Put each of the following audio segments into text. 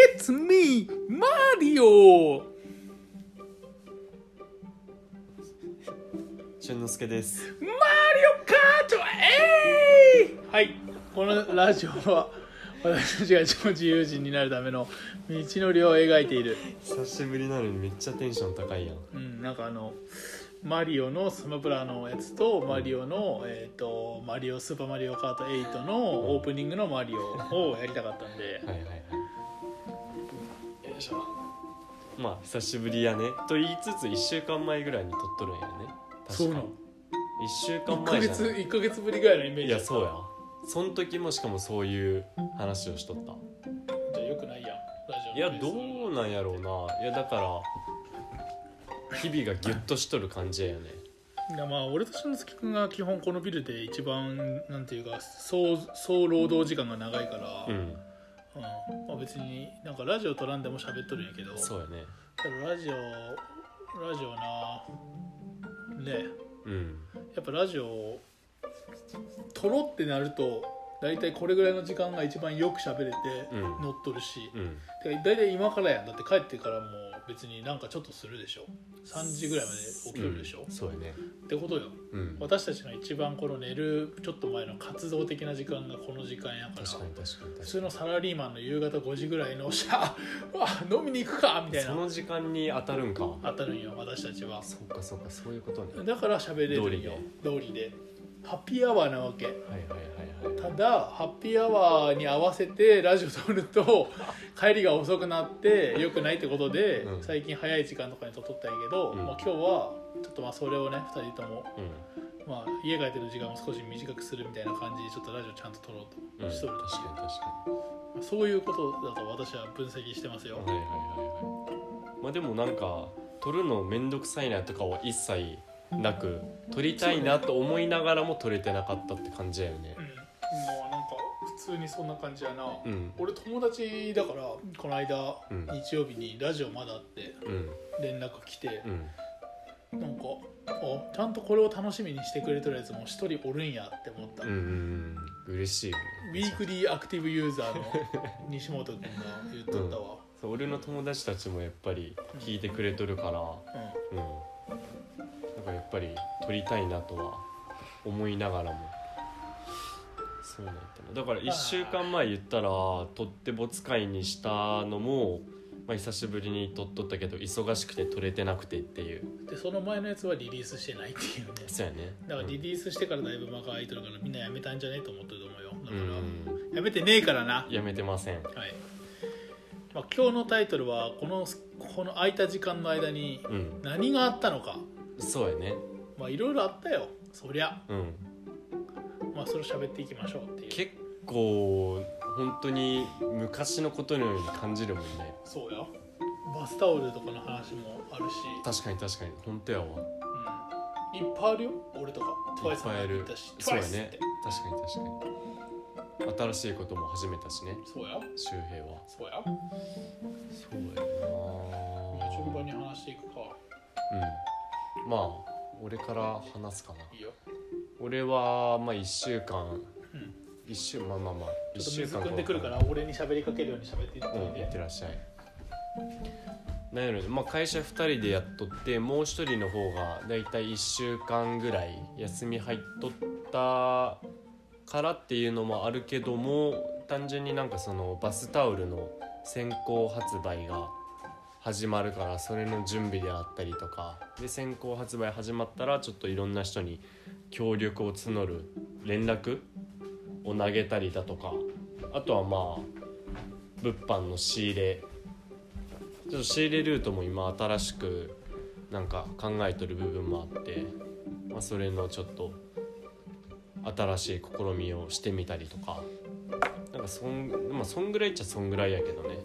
It's me, Mario! 俊之介ですマリオカートえいはい。このラジオは私たちが超自由人になるための道のりを描いている。久しぶりなのにめっちゃテンション高いやん。うんなんかあのマリオのスマブラのやつとマリオの、えっ、とマリオスーパーマリオカート8のオープニングのマリオをやりたかったんで。はいはいはいよいしょ。まあ久しぶりやね。と言いつつ1週間前ぐらいに撮っとるんやね。そうなの。1週間1ヶ月前じゃない。1ヶ月ぶりぐらいのイメージ。いやそうやその時もしかもそういう話をしとった。じゃあよくないやん。ラジオいやのペースどうなんやろうな。いやだから日々がギュッとしとる感じやよね。いやまあ俺としのすけ君が基本このビルで一番なんていうか総総労働時間が長いから、うんうん。まあ、別になんかラジオ撮らんでも喋っとるんやけど。そうやね。ラジオラジオなね。うん。やっぱラジオ撮ろうってなると大体これぐらいの時間が一番よく喋れてうん。乗っとるし、うん。てか大体今からやん。だって帰ってからも別になんかちょっとするでしょ。3時ぐらいまで起きとるでしょ、うん。そうやね。ってことよ。うん。私たちの一番この寝るちょっと前の活動的な時間がこの時間やから。普通のサラリーマンの夕方5時ぐらいの「しゃ あわ飲みに行くか」みたいな。にその時間に当たるんか。当たるんよ私たちは。そっかそっかそういうことね。だから喋れるんよ。通りでハッピーアワーなわけ。はいはいはいはい。ただハッピーアワーに合わせてラジオ撮ると 帰りが遅くなってよくないってことで、うん。最近早い時間とかに撮ったんやけど、うん。まあ、今日はちょっとまあそれをね2人とも、うん。まあ、家帰ってる時間を少し短くするみたいな感じでちょっとラジオちゃんと撮ろううん。としとる確かに確かそういうことだと私は分析してますよ、にはいはいはいはい。まあでもなんか撮るのめんどくさいなとかは一切なく撮りたいなと思いながらも撮れてなかったって感じやよね。うん、もうなんか普通にそんな感じやな、うん。俺友達だからこの間、うん。日曜日にラジオまだあってうん。連絡来てう、ん。なんかあちゃんとこれを楽しみにしてくれてるやつも一人おるんやって思った、うんうんうん。嬉しいよね。ウィークリーアクティブユーザーの 西本君が言っとったわ、そう俺の友達たちもやっぱり聞いてくれとるから。うん。うんなんかやっぱり撮りたいなとは思いながらも。そうなんだなだから1週間前言ったら撮って没会にしたのも、まあ、久しぶりに撮っとったけど忙しくて撮れてなくてっていう。でその前のやつはリリースしてないっていうね。そうやね。だからリリースしてからだいぶ間が空いてるからみんなやめたんじゃねえと思ってると思うよ。だうから、んやめてねえからな。やめてません。はい、まあ、今日のタイトルはこのこの空いた時間の間にうん。何があったのかそうやね。まあいろいろあったよ。そりゃ。うん。まあそれを喋っていきましょうっていう。結構本当に昔のことのように感じるもんね。そうやバスタオルとかの話もあるし、確かに確かに。本当やわ。うん、いっぱいあるよ。俺とか。いっぱいある。行ったしそうや TWICE っねて。確かに確かに。新しいことも始めたしね。そうや。周平は。そうや。そうやな順番に話していくか。うんまあ俺から話すかな。いいよ。俺はまあ1週間。うん。一週まあまあまあ1ちょっと週間水汲んでくるから俺に喋りかけるように喋っていって。うんいってらっしゃい。なんやろね。まあ会社2人でやっとってもう1人の方がだいたい1週間ぐらい休み入っとったからっていうのもあるけども単純になんかそのバスタオルの先行発売が始まるからそれの準備であったりとか。で先行発売始まったらちょっといろんな人に協力を募る連絡を投げたりだとか。あとはまあ物販の仕入れ。ちょっと仕入れルートも今新しくなんか考えてる部分もあって、まあ、それのちょっと新しい試みをしてみたりとか。なんかそん,、まあ、そんぐらいっちゃそんぐらいやけどね、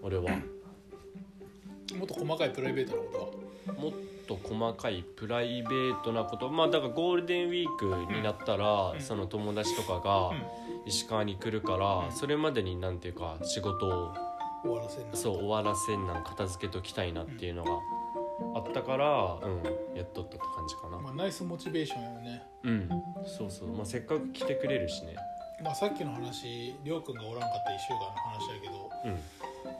俺は。もっと細かいプライベートなことは？もっと細かいプライベートなこと？まあだからゴールデンウィークになったら、うん。その友達とかが石川に来るから、うん。それまでになんていうか仕事を終わらせんなそう終わらせんなん片付けときたいなっていうのがあったから、うん、やっとったって感じかな、まあ、ナイスモチベーションやよね、うん。そうそう、まあ、せっかく来てくれるしね。まあ、さっきの話りょうくんがおらんかった1週間の話やけどうん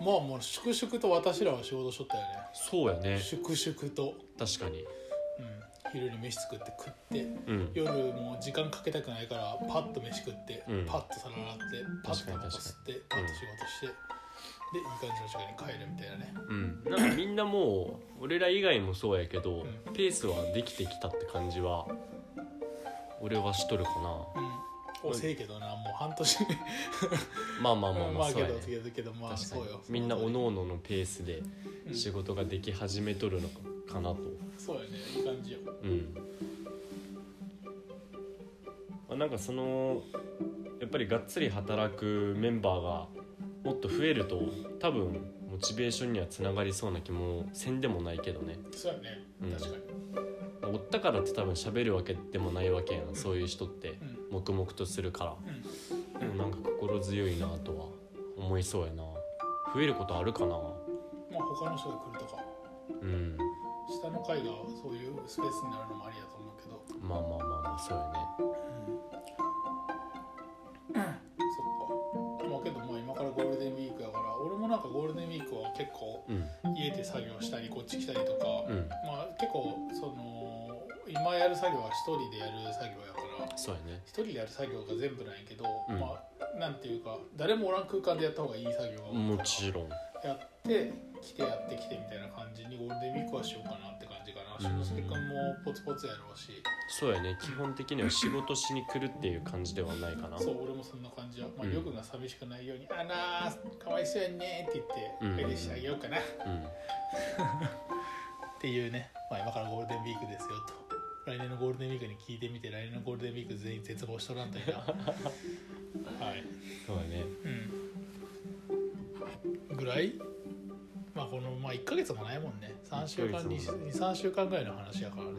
まあもう粛々と私らは仕事しとったよね。そうやね。粛々と、確かに。うん、昼に飯作って食ってうん。夜もう時間かけたくないからパッと飯食って、うん。パッと皿洗ってパッとタバコ吸ってパッと仕事して、でいい感じの時間に帰るみたいなね。うん。なんかみんなもう俺ら以外もそうやけど、ん。ペースはできてきたって感じは俺はしとるかな。うん遅いけどなもう半年。まあまあまあままあけどあそうやね。けどけどまあそうよ。みんなおのおののペースでうん。仕事ができ始めとるのかなと。そうやね。いい感じよ。うん。まあなんかそのやっぱりがっつり働くメンバーがもっと増えると多分モチベーションにはつながりそうな気もせんでもないけどね。そうやね。うん。確かに。おったからって多分喋るわけでもないわけやんそういう人って。うん黙々とするから。うん。でもなんか心強いなとは思いそうやな。増えることあるかな。まあ他の人が来るとか。うん。下の階がそういうスペースになるのもありだと思うけど。まあまあまあまあそうやね。そっか。まあけどまあ今からゴールデンウィークやから俺もなんかゴールデンウィークは結構うん。家で作業したりこっち来たりとか、うん。まあ結構その今やる作業は一人でやる作業やから。そうやね。一人でやる作業が全部なんやけど、うん。まあなんていうか誰もおらん空間でやった方がいい作業が多いもちろん。やって来てやってきてみたいな感じにゴールデンウィークはしようかなって感じかな。うん。俊介君もポツポツやろうし。そうやね。基本的には仕事しに来るっていう感じではないかな。そう俺もそんな感じや、まあ、うん。りょうくんが寂しくないように「あなーかわいそうやね」ってうん。言って返してあげようかな、っうん。ていうね、まあ、今からゴールデンウィークですよと来年のゴールデンウィークに聞いてみて来年のゴールデンウィーク全員絶望しとらんといな。はい。そうやね。うん。ぐらい？まあこのまあ1ヶ月もないもんね。3週間一ヶ月もない。23週間ぐらいの話やからね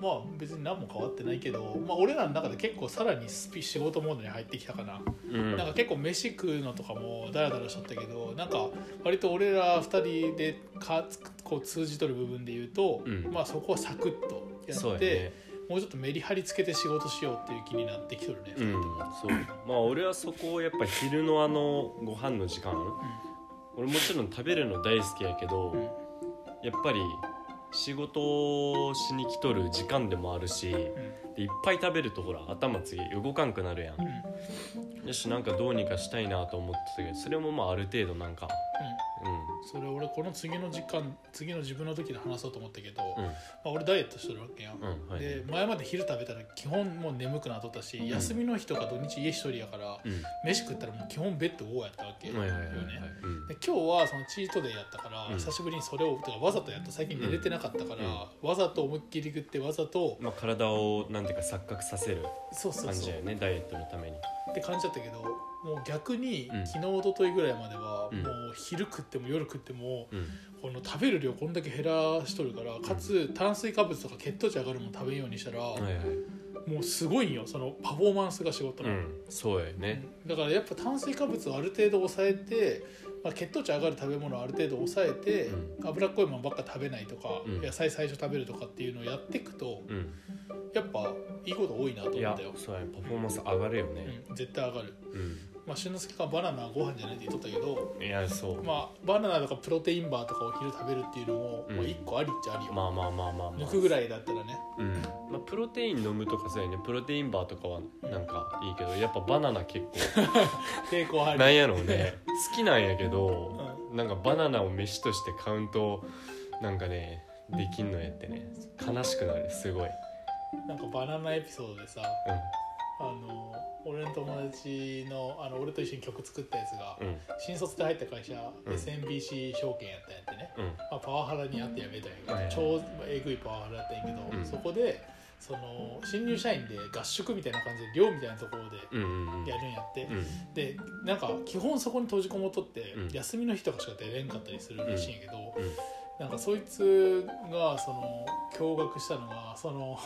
まあ別に何も変わってないけど、まあ、俺らの中で結構さらにスピ仕事モードに入ってきたかな、うん。なんか結構飯食うのとかもダラダラしとったけどなんか割と俺ら2人でかこう通じとる部分で言うと、うん。まあそこはサクッとやって、もうちょっとメリハリつけて仕事しようっていう気になってきとるね、うんそう。まあ俺はそこをやっぱ昼のあのご飯の時間俺もちろん食べるの大好きやけど、うん。やっぱり仕事をしに来とる時間でもあるしでいっぱい食べるとほら頭次動かんくなるやん。よしなんかどうにかしたいなと思ってたけどそれもまあある程度なんかうそれ俺この次の時間次の自分の時で話そうと思ったけど、んうん。まあ、俺ダイエットしてるわけやん、うんはい。で前まで昼食べたら基本もう眠くなっとったし、休みの日とか土日家一人やから、うん。飯食ったらもう基本ベッド5やったわけよね、はいはいはいはい。うん。で今日はそのチートデーやったから、うん。久しぶりにそれをてかわざとやった。最近寝れてなかったから、わざと思いっきり食ってわざとまあ、体をなんていうか錯覚させるそうそうそう。感じだよねダイエットのために。って感じだったけどもう逆に、うん。昨日一昨日ぐらいまでは、うん。もう昼食っても夜食ってもうん。この食べる量こんだけ減らしとるからかつ炭水化物とか血糖値上がるもの食べんようにしたら、はいはい。もうすごいんよそのパフォーマンスが仕事の、うん。そうやよねだからやっぱ炭水化物をある程度抑えて、まあ、血糖値上がる食べ物をある程度抑えて、う脂っこいものばっか食べないとか、うん。野菜最初食べるとかっていうのをやっていくとうん。やっぱいいこと多いなと思ったよ、そうやパフォーマンス上がるよね。うん、絶対上がる。うんまあ俊之介君はバナナはご飯じゃないって言っとったけどいやそう。まあバナナとかプロテインバーとかを昼食べるっていうのも、うん。まあ、1個ありっちゃありよ、まあまあまあまあまあ。抜くぐらいだったらね。うん。まあ、プロテイン飲むとかそうやね。プロテインバーとかはなんかいいけどやっぱバナナ結構 抵抗ありなんやろうね。好きなんやけどなんかバナナを飯としてカウントなんかねできんのやってね。悲しくなるすごい。なんかバナナエピソードでさうあの俺の友達のあの俺と一緒に曲作ったやつが、んうん。新卒で入った会社、うん。SMBC 証券やったんやってね、うん。まあ、パワハラにあって辞めたんやけど、はいはい超えぐいパワハラやったんやけど、うん。そこでその新入社員で合宿みたいな感じで寮みたいなところでうんうんうん。やるんやって、うん。でなんか基本そこに閉じこもっとって、うん。休みの日とかしか出れんかったりするらしいんやけど、うん。なんかそいつがその驚愕したのがその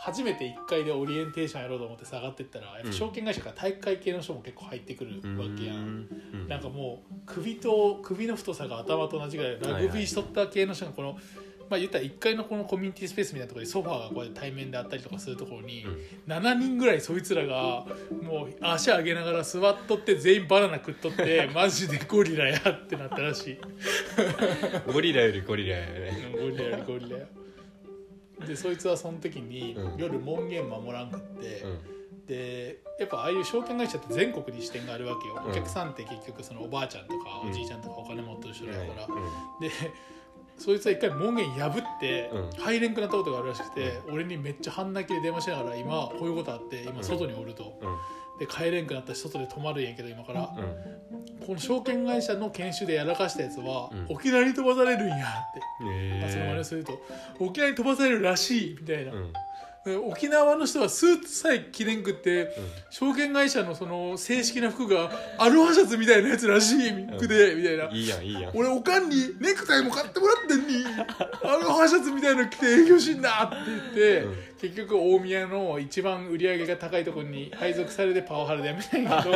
初めて1回でオリエンテーションやろうと思って下がってったらやっぱ証券会社から体育会系の人も結構入ってくるわけやん。うん。なんかもう首と首の太さが頭と同じぐらいラグビーしとった系の人がこのまあ言ったら1階のこのコミュニティスペースみたいなところにソファーがこうやって対面であったりとかするところに、うん。7人ぐらいそいつらがもう足上げながら座っとって全員バナナ食っとって マジでゴリラやってなったらしい。ゴリラよりゴリラやね。ゴリラよりゴリラやでそいつはその時にうん。夜門限守らんくって、うん。でやっぱああいう証券会社って全国に支店があるわけよ、うん。お客さんって結局そのおばあちゃんとかうん。おじいちゃんとかお金持ってる人だから、うん。でそいつは一回門限破ってうん。入れんくなったことがあるらしくて、俺にめっちゃ半泣きで電話しながら今こういうことあって今外におると、うんで帰れんくなったし外で泊まるんやけど今から、うん。この証券会社の研修でやらかしたやつは、うん。沖縄に飛ばされるんやって、へまあ、その真似すると沖縄に飛ばされるらしいみたいな、うん。で沖縄の人はスーツさえ着れんくって証券会社のその正式な服がアロハシャツみたいなやつらしい服で、みたいな。いいやんいいやん。俺おかんにネクタイも買ってもらってんにアロハシャツみたいなの着て営業しんなって言って、うん結局大宮の一番売り上げが高いところに配属されてパワハラでやめたんやけど。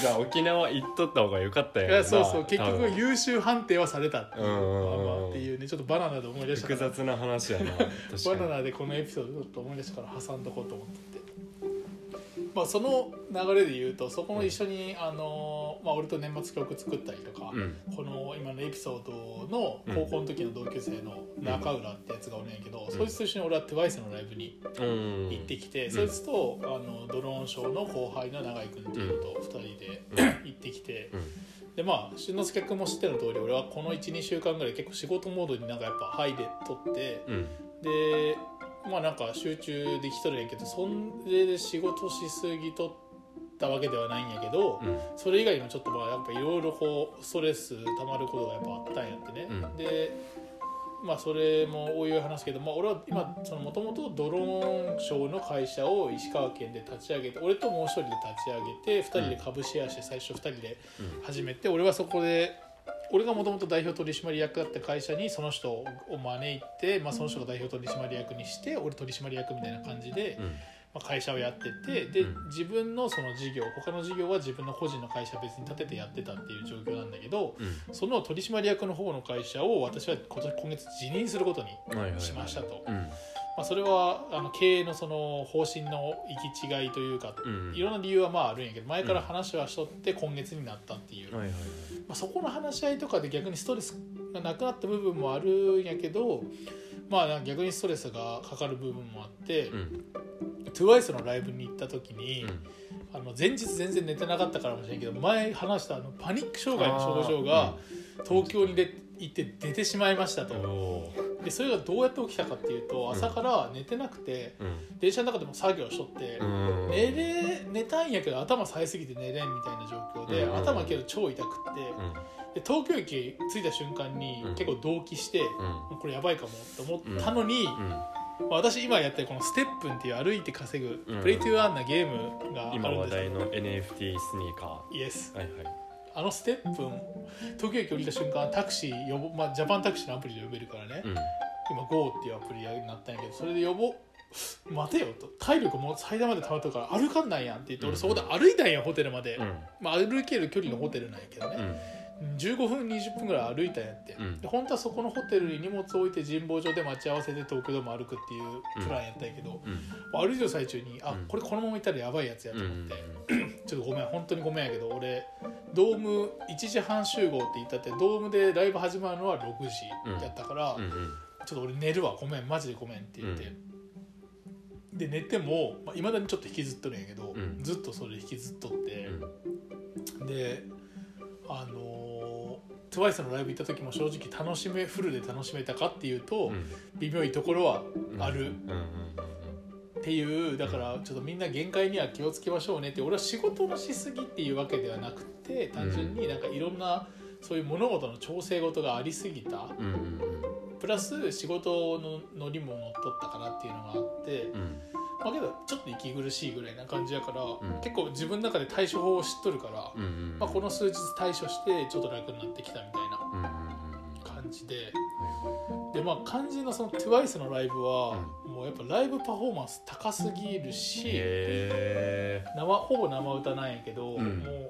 じゃあ沖縄行っとった方が良かったいやんやそうそう。結局優秀判定はされたっていう,、まあまあっていうね。ちょっとバナナで思い出した複雑な話やな確バナかナでこのエピソードちょっと思い出したから挟んどこうと思ってて、まあ、その流れで言うとそこの一緒に、あのまあ、俺と年末曲作ったりとか、にうん。この今のエピソードの高校の時の同級生の中浦ってやつがおるんやけど、そいつと一緒に俺は TWICE のライブにうん行ってきて、ん。そいつとあのドローンショーの後輩の永井君っていうのと2人で、行ってきてうん。でまあ俊之介君も知ってる通り俺はこの12週間ぐらい結構仕事モードになんかやっぱ入れとってうん。でまあなんか集中できとるんやけどそれで仕事しすぎとったわけではないんやけど、うん。それ以外にもちょっとまあやっぱいろいろこうストレスたまることがやっぱあったんやってね、うん。でまあそれもおいおい話すけど、まあ、俺は今もともとドローンショーの会社を石川県で立ち上げて俺ともう一人で立ち上げて2人で株シェアして最初2人で始めて俺はそこで俺がもともと代表取締役だった会社にその人を招いて、まあ、その人が代表取締役にして俺取締役みたいな感じで、うん。まあ、会社をやっててで、うん。自分のその事業他の事業は自分の個人の会社別に立ててやってたっていう状況なんだけどうん。その取締役の方の会社を私は今年今月辞任することにはいはいはい。しましたと、うんまあ、それはあの経営のその方針の行き違いというか、うん。いろんな理由はまああるんやけど前から話はしとって今月になったっていう、まあ、そこの話し合いとかで逆にストレスがなくなった部分もあるんやけどまあ逆にストレスがかかる部分もあって、うん。TWICE のライブに行った時に、うん。あの前日全然寝てなかったからもしれんけど前話したあのパニック障害の症状が東京に出行って出てしまいましたと、でそれがどうやって起きたかっていうと朝から寝てなくてうん。電車の中でも作業しとって、うん。寝れ寝たんやけど頭冴えすぎて寝れんみたいな状況で、うん。頭けど超痛くって、で東京駅着いた瞬間にうん。結構動悸して、うん。これやばいかもって思ったのに、うん。まあ私今やってるこのステップンっていう歩いて稼ぐ、うん。プレイトゥーアンなゲームがあるん今話ですよ。題の NFT スニーカイエスーはいはいあのステップン東京駅降りた瞬間タクシー呼ぼ、まあ、ジャパンタクシーのアプリで呼べるからね、うん。今 GO っていうアプリになったんやけどそれで呼ぼう。待てよと。体力もう最大まで溜まったから歩かんないやんって言ってうん俺そこで歩いたんやホテルまで、うん。まあ、歩ける距離のホテルなんやけどね、うん15分20分ぐらい歩いたんやって、うん。で本当はそこのホテルに荷物置いて神保町で待ち合わせで東京ドーム歩くっていうプランやったんやけど、うん。歩いてる最中にあうん。これこのまま行ったらやばいやつやとうん思って、ちょっとごめん本当にごめんやけど俺ドーム1時半集合って言ったってドームでライブ始まるのは6時やったから、ちょっと俺寝るわごめんマジでごめんって言って、で寝てもいまあ、未だにちょっと引きずっとるんやけど、うん。ずっとそれ引きずっとって、であのー、TWICE のライブ行った時も正直楽しめフルで楽しめたかっていうと、うん。微妙いところはうん。あるっていうだからちょっとみんな限界には気をつけましょうねって俺は仕事のしすぎっていうわけではなくて単純になんかいろんなそういう物事の調整事がありすぎたプラス仕事のノリも乗っとったからっていうのがあって、うん。まあけどちょっと息苦しいぐらいな感じやから、ん。結構自分の中で対処法を知っとるから、うんうんまあ、この数日対処してちょっと楽になってきたみたいな感じで。はでまあ肝心のその TWICE のライブは、もうやっぱライブパフォーマンス高すぎるし、へ生ほぼ生歌なんやけど、うん。もう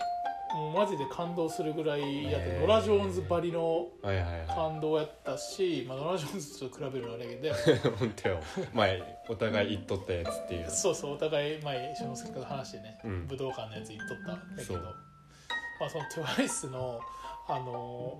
ももうマジで感動するぐらいやってノラ・ジョーンズばりの感動やったし、まあ、ノラ・ジョーンズと比べるのはあれやけどい 本当よ。前お互い言っとったやつっていう。そうそうお互い前篠介と話してね、うん。武道館のやつ行っとったんだけどまあその TWICE のあの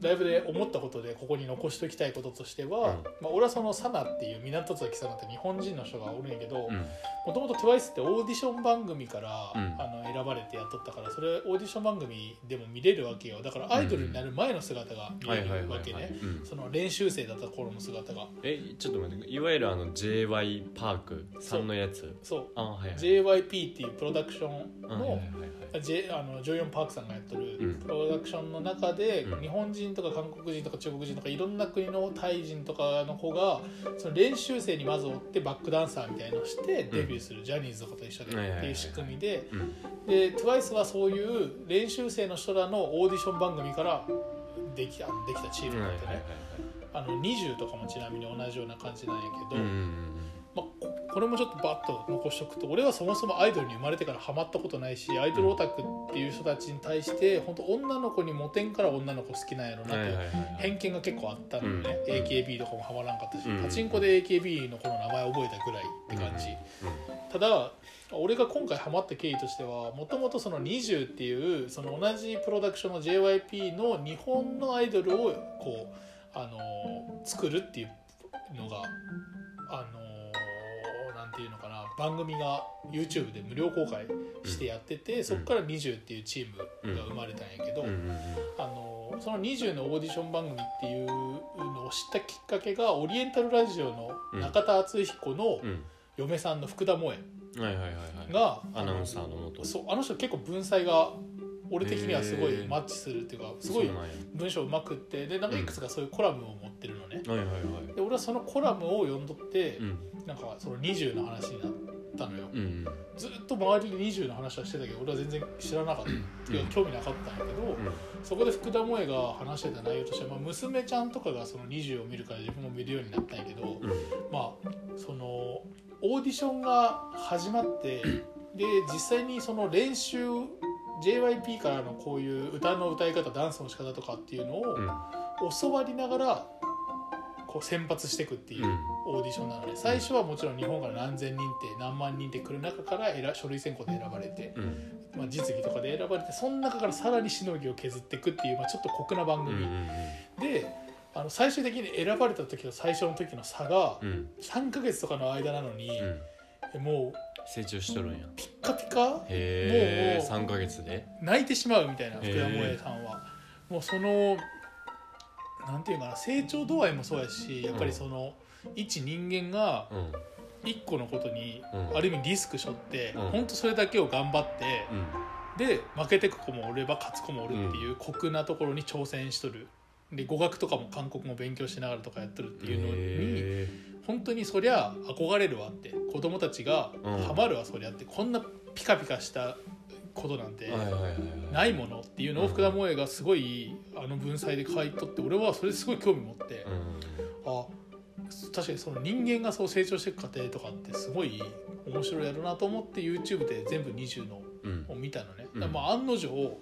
ライブで思ったことでここに残しておきたいこととしては、うん。まあ、俺はそのサナっていう港崎さんって日本人の人がおるんやけどうん。もともと TWICE ってオーディション番組から、うん。あの選ばれてやっとったからそれオーディション番組でも見れるわけよ。だからアイドルになる前の姿が見れるわけね。うん。その練習生だった頃の姿が。えちょっと待っていわゆるあの JY パークさんのやつ？そう。あはいはい。JYP っていうプロダクションのあはいはいはいはい。J あのジョイオン・パークさんがやってるうん。プロダクションの中で、うん。日本人とか韓国人とか中国人とかいろんな国のタイ人とかの子がその練習生にまず追ってバックダンサーみたいのをしてデビューする、ジャニーズとかと一緒でっていう仕組みでうん。で TWICE はそういう練習生の人らのオーディション番組からできたできたチームなんでね、あの20とかもちなみに同じような感じなんやけど、あ、ここれもちょっとバッと残しておくと俺はそもそもアイドルに生まれてからハマったことないしアイドルオタクっていう人たちに対して本当女の子にモテんから女の子好きなんやろうんなってはいはいはいはい。偏見が結構あったのよね、うん。AKB とかもハマらんかったし、うん。パチンコで AKB の子の名前覚えたぐらいって感じ、ただ俺が今回ハマった経緯としてはもともとその20っていうその同じプロダクションの JYP の日本のアイドルをこうあの作るっていうのがあのていうのかな番組が YouTube で無料公開してやってて、そこから20っていうチームが生まれたんやけど、うん。うんうんあのその20のオーディション番組っていうのを知ったきっかけがオリエンタルラジオの中田敦彦のうん。嫁さんの福田萌うんはいはいはいはい。がアナウンサーの元。そうあの人結構文才が俺的にはすごいマッチするっていうかすごい文章うまくってでなんかいくつかそういうコラムを持ってるのね、はいはいはい。で俺はそのコラムを読んどって、うん。なんかその20の話になったのよ、うんずっと周りで20の話はしてたけど俺は全然知らなかった、いや興味なかったんやけど、そこで福田萌が話してた内容としては、まあ、娘ちゃんとかがその20を見るから自分も見るようになったんやけど、うん。まあそのオーディションが始まってで実際にその練習 JYP からのこういう歌の歌い方ダンスの仕方とかっていうのをうん。教わりながらこう選抜していくっていうオーディションなので最初はもちろん日本から何千人って何万人って来る中から選書類選考で選ばれて、うん。まあ、実技とかで選ばれてその中からさらにしのぎを削っていくっていう、まあ、ちょっと酷な番組。で、あの最終的に選ばれた時と最初の時の差がうん。うん3ヶ月とかの間なのに、うん。もう成長しとるんや。ピッカピカ？へえもう3ヶ月で？泣いてしまうみたいな福田萌さんは。もうそのなんていうかな成長度合いもそうやしやっぱりその、一人間がうん。一個のことに、うん。ある意味リスクしょって、うん。本当それだけを頑張って、うん。で負けてく子もおれば勝つ子もおるっていう酷なところに挑戦しとるで語学とかも韓国も勉強しながらとかやってるっていうのにへ本当にそりゃ憧れるわって子供たちがうん。ハマるわそりゃってこんなピカピカしたことなんてないものっていうのを福田萌がすごいあの文才で書いとって俺はそれすごい興味持ってあ確かにその人間がそう成長していく過程とかってすごい面白いやろなと思って YouTube で全部20のうん。を見たのね、まあ案の定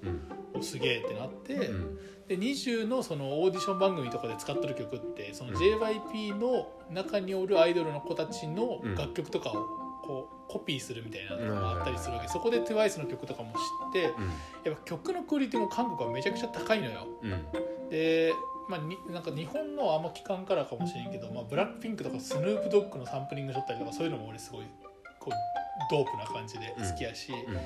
すげえってなって、うんで20のそのオーディション番組とかで使ってる曲ってそのうん。JYP の中におるアイドルの子たちのうん。楽曲とかをこうコピーするみたいなのうんがあったりするわけ。そこで TWICE の曲とかも知ってやっぱ曲のクオリティも韓国はめちゃくちゃ高いのよ。うん。うんで、まあ、になんか日本のあんま聞かんからかもしれんけど、まあ、ブラックピンクとかスヌープドッグのサンプリングしとったりとかそういうのも俺すごいこうドープな感じで好きやし、うん。まあ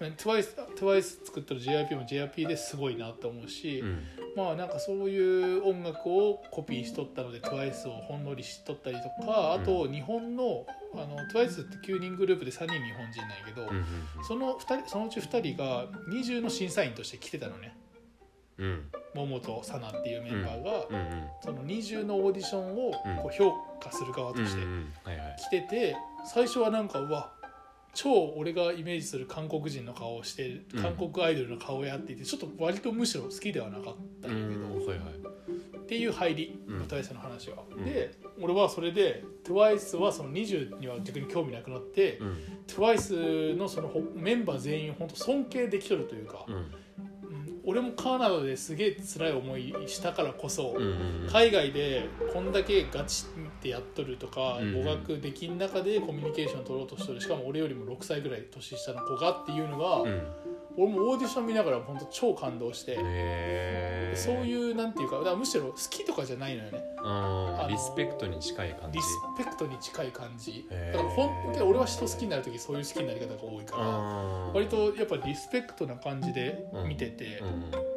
TWICE, 作ってる JYP も JYP ですごいなと思うし、うん。まあなんかそういう音楽をコピーしとったので TWICE をほんのりしとったりとかあと日本のあの TWICE って9人グループで3人日本人なんやけど、うんその2人そのうち2人が20の審査員として来てたのね。うん。桃とサナっていうメンバーが、うん。うんその20のオーディションをうん。こう評価する側として来てて最初はなんかうわ超俺がイメージする韓国人の顔をして韓国アイドルの顔をやっていてちょっと割とむしろ好きではなかったんだけど、うんはいはい。っていう入りうん TWICE の話は。うん。で俺はそれで TWICE はその20には逆に興味なくなって、うん。TWICE のそのほメンバー全員本当尊敬できとるというか、うん俺もカナダですげえ辛い思いしたからこそ、うんうんうん。海外でこんだけガチってやっとるとか、うんうん。語学できん中でコミュニケーション取ろうとしてる。しかも俺よりも6歳ぐらい年下の子がっていうのが、うん俺もオーディション見ながら本当超感動して、そういうなんていうかだからむしろ好きとかじゃないのよね。うんあのリスペクトに近い感じ。リスペクトに近い感じ。だからほんけど俺は人好きになる時そういう好きになり方が多いからうん割とやっぱリスペクトな感じで見てて、うん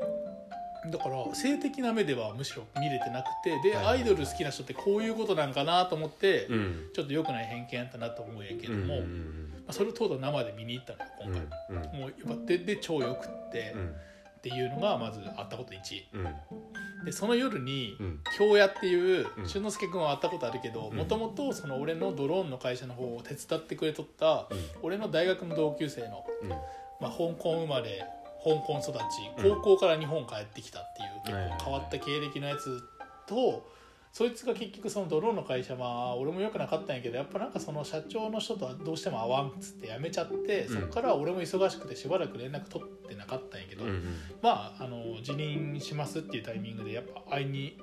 だから性的な目ではむしろ見れてなくてで、アイドル好きな人ってこういうことなんかなと思って、うん。ちょっと良くない偏見やったなと思うんやけども、うんまあ、それをとうとう生で見に行ったのようん今回、もうやっぱでで超よくって、うん。っていうのがまずあったこと1うん。でその夜にうん。京屋っていううん。俊之介君は会ったことあるけどうん。もともとその俺のドローンの会社の方を手伝ってくれとった俺の大学の同級生の、うん。まあ、香港生まれ香港育ちうん。高校から日本帰ってきたっていう結構変わった経歴のやつとそいつが結局そのドローンの会社は俺も良くなかったんやけどやっぱなんかその社長の人とはどうしても合わんっつって辞めちゃってうん。そこから俺も忙しくてしばらく連絡取ってなかったんやけど、うんうん。まああの辞任しますっていうタイミングでやっぱ会いに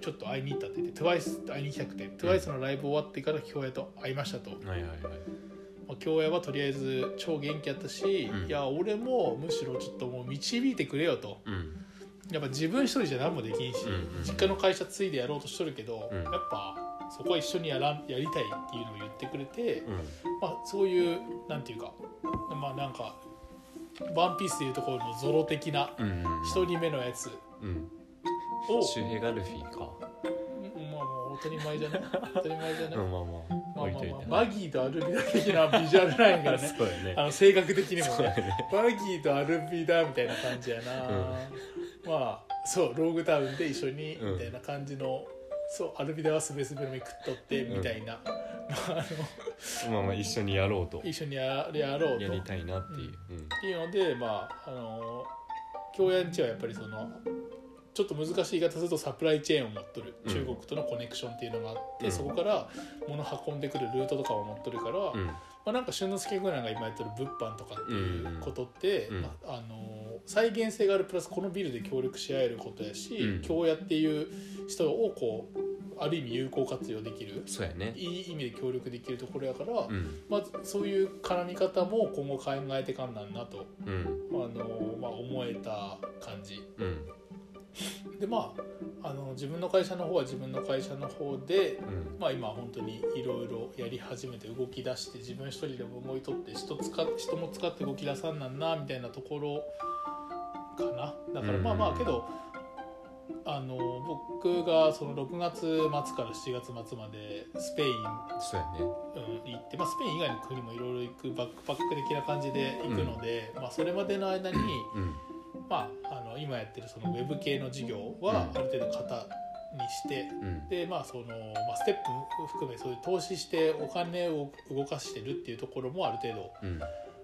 ちょっと会いに行ったって言って TWICE と会いに行きたくて TWICE のライブ終わってから京谷と会いましたと。はいはいはいまあ京谷はとりあえず超元気やったし、うん。いや俺もむしろちょっともう導いてくれよと。うん。やっぱ自分一人じゃ何もできんし、うんうん実家の会社継いでやろうとしとるけど、うん。やっぱそこは一緒にやらんやりたいっていうのを言ってくれて、うん。まあ、そういうなんていうかまあなんか「ワンピースでいうところのゾロ的なうん。うん一人目のやつうん。を、周平がルフィか当たり前じゃない？当たり前じゃない、うんまあまあまあまあまあ、マギーとアルビダ的なビジュアルラインがねそうやね。あの性格的にもね。ね。バギーとアルビダみたいな感じやな、まあそうローグタウンで一緒にうん。みたいな感じの、そうアルビダはすべすべの実食っとってみたいな、まあ、あのまあまあ一緒にやろうと。一緒にややろうと。やりたいなっていう。うん。っていうのでまああの京谷んちはやっぱりそのちょっと難しい言い方するとサプライチェーンを持っとる。うん。中国とのコネクションっていうのがあって、うん。そこから物運んでくるルートとかを持っとるから、うん。まあ、なんか俊之介君らが今やってる物販とかっていうことって、うん。うん。まあ、あの再現性があるプラスこのビルで協力し合えることやし、うん。京谷っていう人をこうある意味有効活用できるそうやね。いい意味で協力できるところやから、うん。まずそういう絡み方も今後考えてかんなんなとうん。あの、まあ、思えた感じ。うんでまああの自分の会社の方は自分の会社の方で、うん。まあ、今本当にいろいろやり始めて動き出して自分一人でも思いとって人使っ人も使って動き出さんなんなみたいなところかな。だからうんまあまあけど、あの僕がその6月末から7月末までスペインそうやね。うん、行って、まあ、スペイン以外の国もいろいろ行くバックパック的な感じで行くので、まあ、それまでの間に、うんまあ、あの今やってるそのウェブ系の事業はうん。ある程度型にして、うん。でまあそのまあ、ステップ含めそういう投資してお金を動かしてるっていうところもある程度うん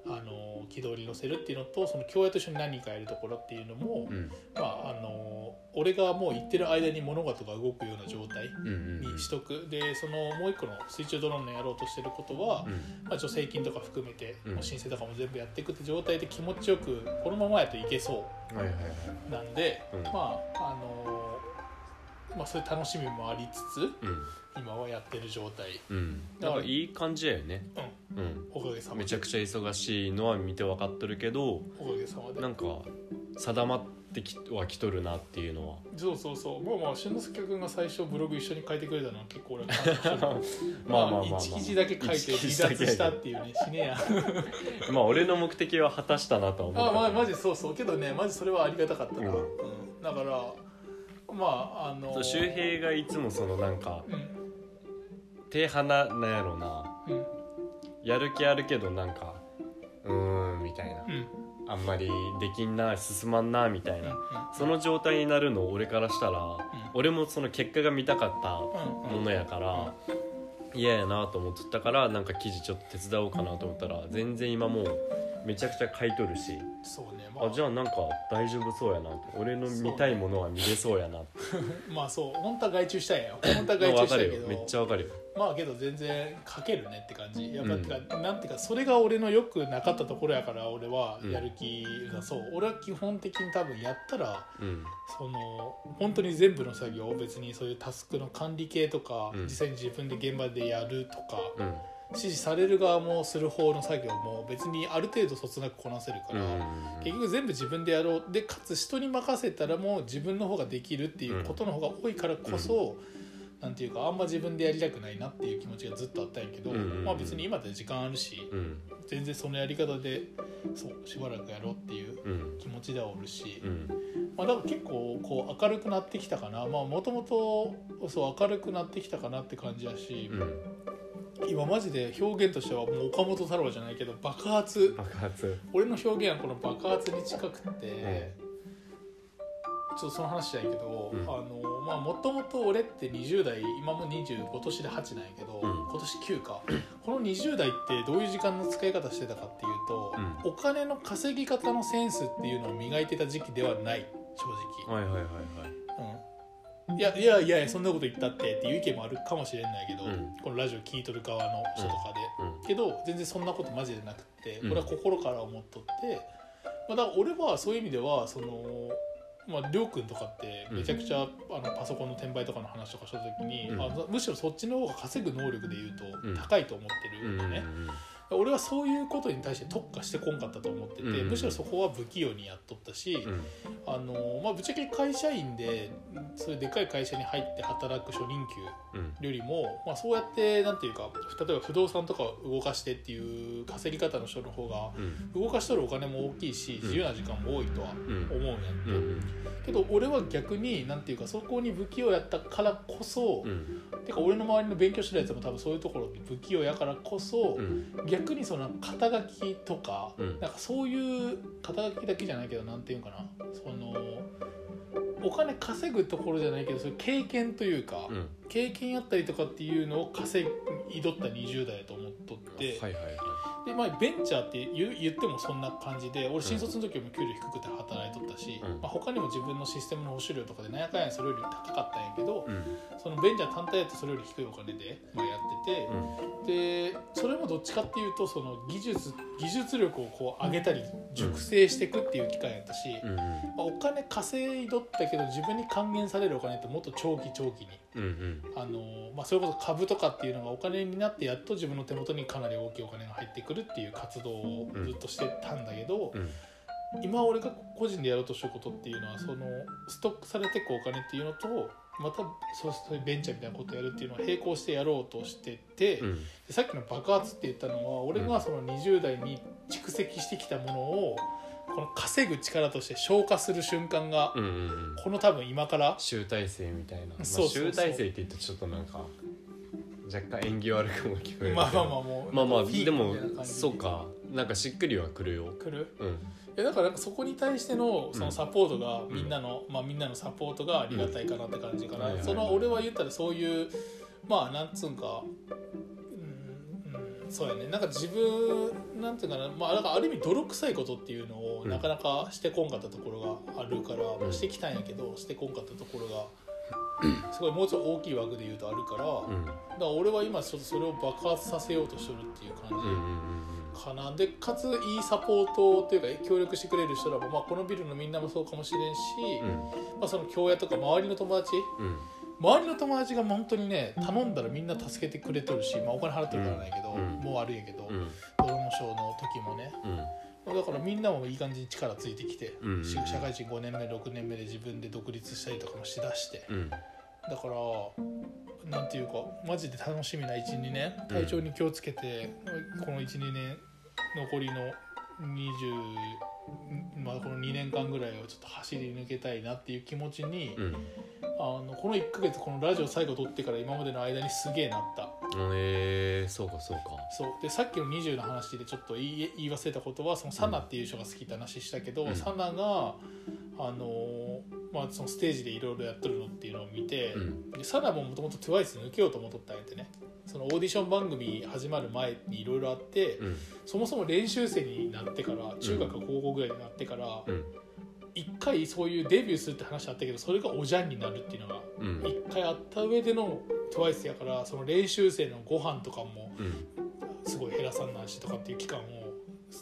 あの軌道に乗せるっていうのとその共栄と一緒に何人かやるところっていうのも、うん。まあ、あの俺がもう行ってる間に物事が動くような状態うんうんにしとく。でそのもう一個の水中ドローンのやろうとしてることは、うん。まあ、助成金とか含めて、うん。申請とかも全部やっていくって状態で気持ちよくこのままやといけそはいはいはい。うなんで、うん。まああのまあそういう楽しみもありつつうん今はやってる状態。うん。なんかいい感じだよね。うん。うん。おかげさまで。めちゃくちゃ忙しいのは見て分かっとるけどおかげさまで。なんか定まってきはきとるなっていうのは。そうそうそう。まあまあ俊之介君が最初ブログ一緒に書いてくれたのは結構俺 まあまあまあまあ。1記事だけ書いて離だけ脱したっていうね死ねやまあ 俺の目的は果たしたなとは思った。あまあマジそうそう。けどねマジそれはありがたかったな、うん。うん。だからまああのそう周平がいつもそのなんかうん手離なんやろうな。うん。やる気あるけどなんかうーんみたいな。うん。あんまりできんな進まんなみたいうん。なその状態になるのを俺からしたら俺もその結果が見たかったうん。ものやから嫌やなと思ってたからなんか記事ちょっと手伝おうかなと思ったら全然今もうめちゃくちゃ買い取るし。そうねまあ。あじゃあなんか大丈夫そうやなと俺の見たいものは見れそうやなって。まあそう。本当は外注したいよ。本当は外注わかしたいけど。めっちゃわかるよまあけど全然書けるねって感じ。やっぱ、てかなんていうかそれが俺のよくなかったところやから俺はやる気だ、そう。俺は基本的に多分やったらうん。その本当に全部の作業を別にそういうタスクの管理系とか、うん。実際に自分で現場でやるとか、うん。指示される側もする方の作業も別にある程度そつなくこなせるから、結局全部自分でやろう。でかつ人に任せたらもう自分の方ができるっていうことの方が多いからこそ、なんていうかあんま自分でやりたくないなっていう気持ちがずっとあったんやけど、うんうんうん。まあ別に今って時間あるしうん。全然そのやり方でそうしばらくやろうっていううん。気持ちではおるし、うん。まあ、だから結構こう明るくなってきたかな。まあもともとそう明るくなってきたかなって感じやし、うん。今マジで表現としてはもう岡本太郎じゃないけど爆発。爆発。俺の表現はこの爆発に近くて、ちょっとその話じゃないけど、うん。あのまあもともと俺って20代今も25今年で8なんやけど、うん。今年9か。この20代ってどういう時間の使い方してたかっていうと、うお金の稼ぎ方のセンスっていうのを磨いてた時期ではない正直。はいはいはいはい。うん。いやいやいやそんなこと言ったってっていう意見もあるかもしれないけど、うん。このラジオ聞いとる側の人とかで、うん。けど全然そんなことマジでなくってうん。これは心から思っとって、まあ、だから俺はそういう意味ではその。まあ、りょうくんとかってめちゃくちゃ、あのパソコンの転売とかの話とかした時に、うん。あのむしろそっちの方が稼ぐ能力でいううん。と高いと思ってるのね、俺はそういうことに対して特化してこんかったと思ってて、うん。むしろそこは不器用にやっとったし、うん。あのまあ、ぶっちゃけ会社員でそういうでかい会社に入って働く初任給うん。よりも、まあ、そうやってなんていうか例えば不動産とかを動かしてっていう稼ぎ方の人の方がうん。動かしとるお金も大きいし自由な時間も多いとはうん。思うんやって、うんけど俺は逆になんていうかそこに不器用やったからこそ、うんてか俺の周りの勉強してるやつも多分そういうところで不器用やからこそ、うん逆にその肩書きとか、うん。なんかそういう肩書きだけじゃないけどなんていうかな。そのお金稼ぐところじゃないけどそういう経験というか、うん。経験やったりとかっていうのを稼いどった20代だと思っとって、はいはいはいでまあ、ベンチャーって言う言ってもそんな感じで俺新卒の時も給料低くて働いとったし、うん。まあ、他にも自分のシステムの保守料とかで何やかんやそれより高かったんやけど、うん。そのベンチャー単体だとそれより低いお金で、まあ、やってて、でそれもどっちかっていうとその技術技術力をこう上げたり熟成していくっていう機会やったし、うん。まあ、お金稼いどったけど自分に還元されるお金ってもっと長期長期にうんうん。あの、まあ、それこそ株とかっていうのがお金になってやっと自分の手元にかなり大きいお金が入ってくるっていう活動をずっとしてたんだけど、うん。今俺が個人でやろうとしたことっていうのはそのストックされていくお金っていうのとまたそうそういうベンチャーみたいなことをやるっていうのを並行してやろうとしてて、うん。でさっきの爆発って言ったのは俺がその20代に蓄積してきたものをこの稼ぐ力として消化する瞬間がうんうんうん。この多分今から集大成みたいな、まあ、集大成って言うとちょっとなんか若干縁起悪くも聞こえるまあまあまあもうまあまあでもそうか。なんかしっくりはくるよ。来る。うん。えだからそこに対してのそのサポートがん。みんなの、まあみんなのサポートがありがたいかなって感じかな、うん。その俺は言ったらそういうまあなんつうんかそうやね。なんか自分なんていうかな。まあだからある意味泥臭いことっていうのをうん。なかなかしてこんかったところがあるから、ん。してきたんやけどしてこんかったところがすごいもうちょっと大きい枠で言うとあるから、うん。だから俺は今ちょっとそれを爆発させようとしてるっていう感じ、うんうんかな。でかついいサポートというか協力してくれる人らも、まあ、このビルのみんなもそうかもしれんし、うん。まあ、その京屋とか周りの友達うん周りの友達が本当にね頼んだらみんな助けてくれとるし、まあ、お金払ってるからないけど、うん。もう悪いんやけど、うん。ドローンショーの時もねうん。だからみんなもいい感じに力ついてきて、うん。し社会人5年目6年目で自分で独立したりとかもしだして。うん。だからなんていうかマジで楽しみな12年体調に気をつけて、この12年残りの20、まあ、この2年間ぐらいをちょっと走り抜けたいなっていう気持ちに、うん。あのこの1ヶ月このラジオ最後撮ってから今までの間にすげえなった。えー、そうかそうか。そう。でさっきの20の話でちょっと言い言い忘れたことはそのサナっていう人が好きって話したけど、うん。サナがあのまあ、そのステージでいろいろやっとるのっていうのを見て、うん。でサナももともと TWICE 抜けようと思っとったんやってね。そのオーディション番組始まる前にいろいろあって、うん。そもそも練習生になってから中学か高校ぐらいになってから、うん。一回そういうデビューするって話あったけどそれがおじゃんになるっていうのがうん。一回あった上での TWICE やからその練習生のご飯とかもうん。すごい減らさんなんしとかっていう期間を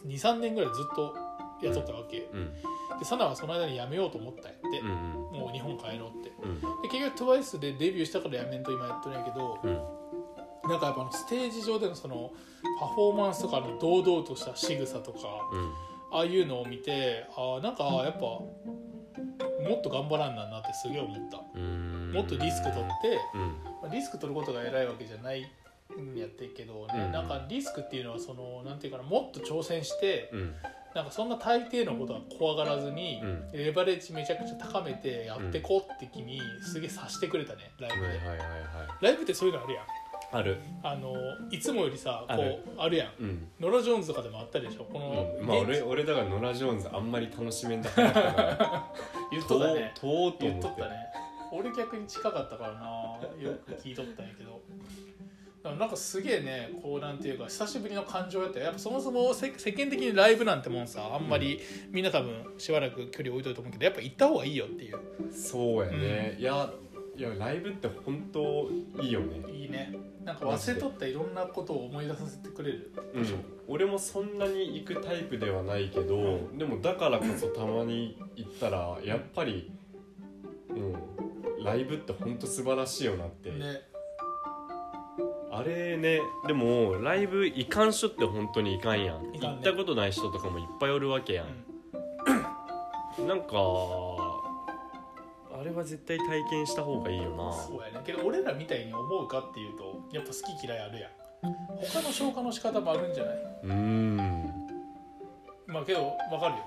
23年ぐらいずっとやっとったわけ、うん。でサナはその間に辞めようと思ったんやって。う、んもう日本帰ろうって。うん。で結局 TWICE でデビューしたから辞めんと今やってるんやけどうん。なんかやっぱステージ上でのそのパフォーマンスとかの堂々とした仕草とかうんああいうのを見てああなんかやっぱもっと頑張らんなんなってすげえ思った。うん。もっとリスク取ってうん。まあリスク取ることが偉いわけじゃないんやってるけどね、うん。なんかリスクっていうのはそのなんていうかなもっと挑戦してうん。なんかそんな大抵のことは怖がらずに、うん。レバレッジめちゃくちゃ高めてやってこうって気にすげえさしてくれたねライブで、ライブってそういうのあるやんある。あのいつもよりさこある。うあるやん。うん。ノラ・ジョーンズとかでもあったでしょ？この、うん。まあ現俺俺だからノラ・ジョーンズあんまり楽しめんだったから。言っとったね。とうとうと言っ思ってとったね。俺逆に近かったからな。よく聞いとったんやけど。なんかすげえねこうなんていうか久しぶりの感情やったよ。やっぱそもそも世世間的にライブなんてもんさあんまりみんな多分しばらく距離置いとると思うけどやっぱ行った方がいいよっていう。そうやね、いやいやライブって本当いいよね。いいね。なんか忘れとったいろんなことを思い出させてくれる。うん、俺もそんなに行くタイプではないけど、でもだからこそたまに行ったらやっぱり、うん、ライブって本当素晴らしいよなって、ね。あれねでもライブ行かん人って本当に行かんやん。ね。行ったことない人とかもいっぱいおるわけやうん。ん、なんかあれは絶対体験した方がいいよな。そうやね。けど俺らみたいに思うかっていうとやっぱ好き嫌いあるやん。他の消化の仕方もあるんじゃない？うーん。まあけど分かるよ。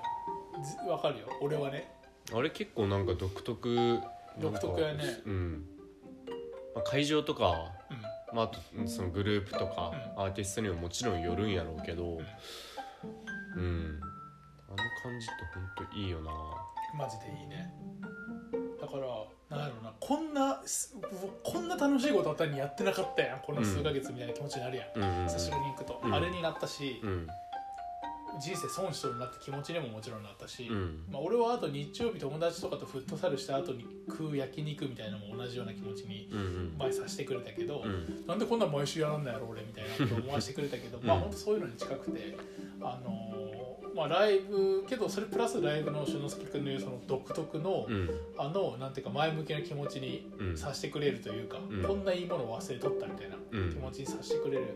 ず分かるよ。俺はね。あれ結構なんか独特。独特やね。うん、まあ、会場とかうん。まあ、あとそのグループとかアーティストにももちろんよるんやろうけどうん。あの感じってほんといいよな。マジでいいね。だからなんやろうなこんなすこんな楽しいことあったのにやってなかったやん。この数ヶ月みたいな気持ちになるやん、うん。久しぶりに行くと、うん。あれになったし、うん。人生損しとるなって気持ちにももちろんなったし、うん。まあ、俺はあと日曜日友達とかとフットサルした後に食う焼肉みたいなのも同じような気持ちに前させてくれたけど、うん。なんでこんなん毎週やらんのやろ俺みたいなこと思わせてくれたけど、うん。まあ本当そういうのに近くてあのーまあライブけどそれプラスライブの俊之介君の言うその独特の、うん。あのなんていうか前向きな気持ちにうん。させてくれるというか、ん。こんないいものを忘れとったみたいなうん。気持ちにさせてくれる、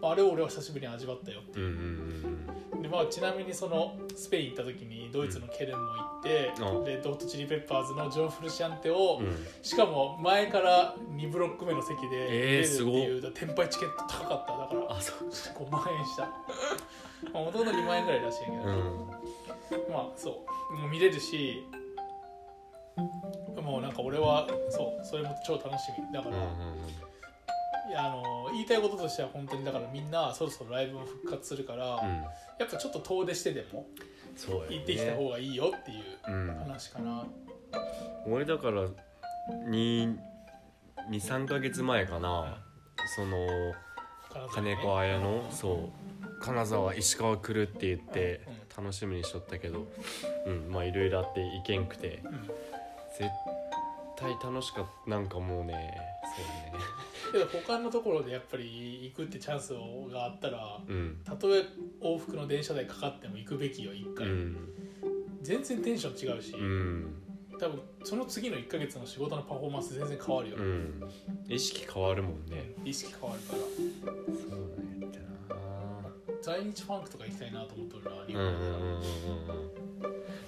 まあ、あれを俺は久しぶりに味わったよう。んうんで、まあ、ちなみにそのスペイン行った時にドイツのケルンも行って、うん。レッドホットチリペッパーズのジョン・フルシャンテを、うん。しかも前から2ブロック目の席で見れるっていう、テンパイチケット高かった。だからあそう。5万円したまあほとんど2万円ぐらいらしいんやけど、うん。まあそう。もう見れるしもうなんか俺はそうそれも超楽しみ。だから、うんうんいやあの言いたいこととしては本当にだからみんなそろそろライブも復活するから、うん。やっぱちょっと遠出してでも行ってきた方がいいよっていううん。話かな、俺だから23か月前かな。その金子綾のそう金沢石川来るって言って楽しみにしとったけどうんまあいろいろあって行けんくて。うん。絶対楽しかった。なんかもうねけど他のところでやっぱり行くってチャンスがあったらそうねうん。たとえ往復の電車代かかっても行くべきよ一う回、ん。全然テンション違うし、うん。多分その次の1か月の仕事のパフォーマンス全然変わるよ、うん。意識変わるもんね。意識変わるから。そうなんやったな在日ファンクとか行きたいなと思ってるな日本うんうんうんうんうん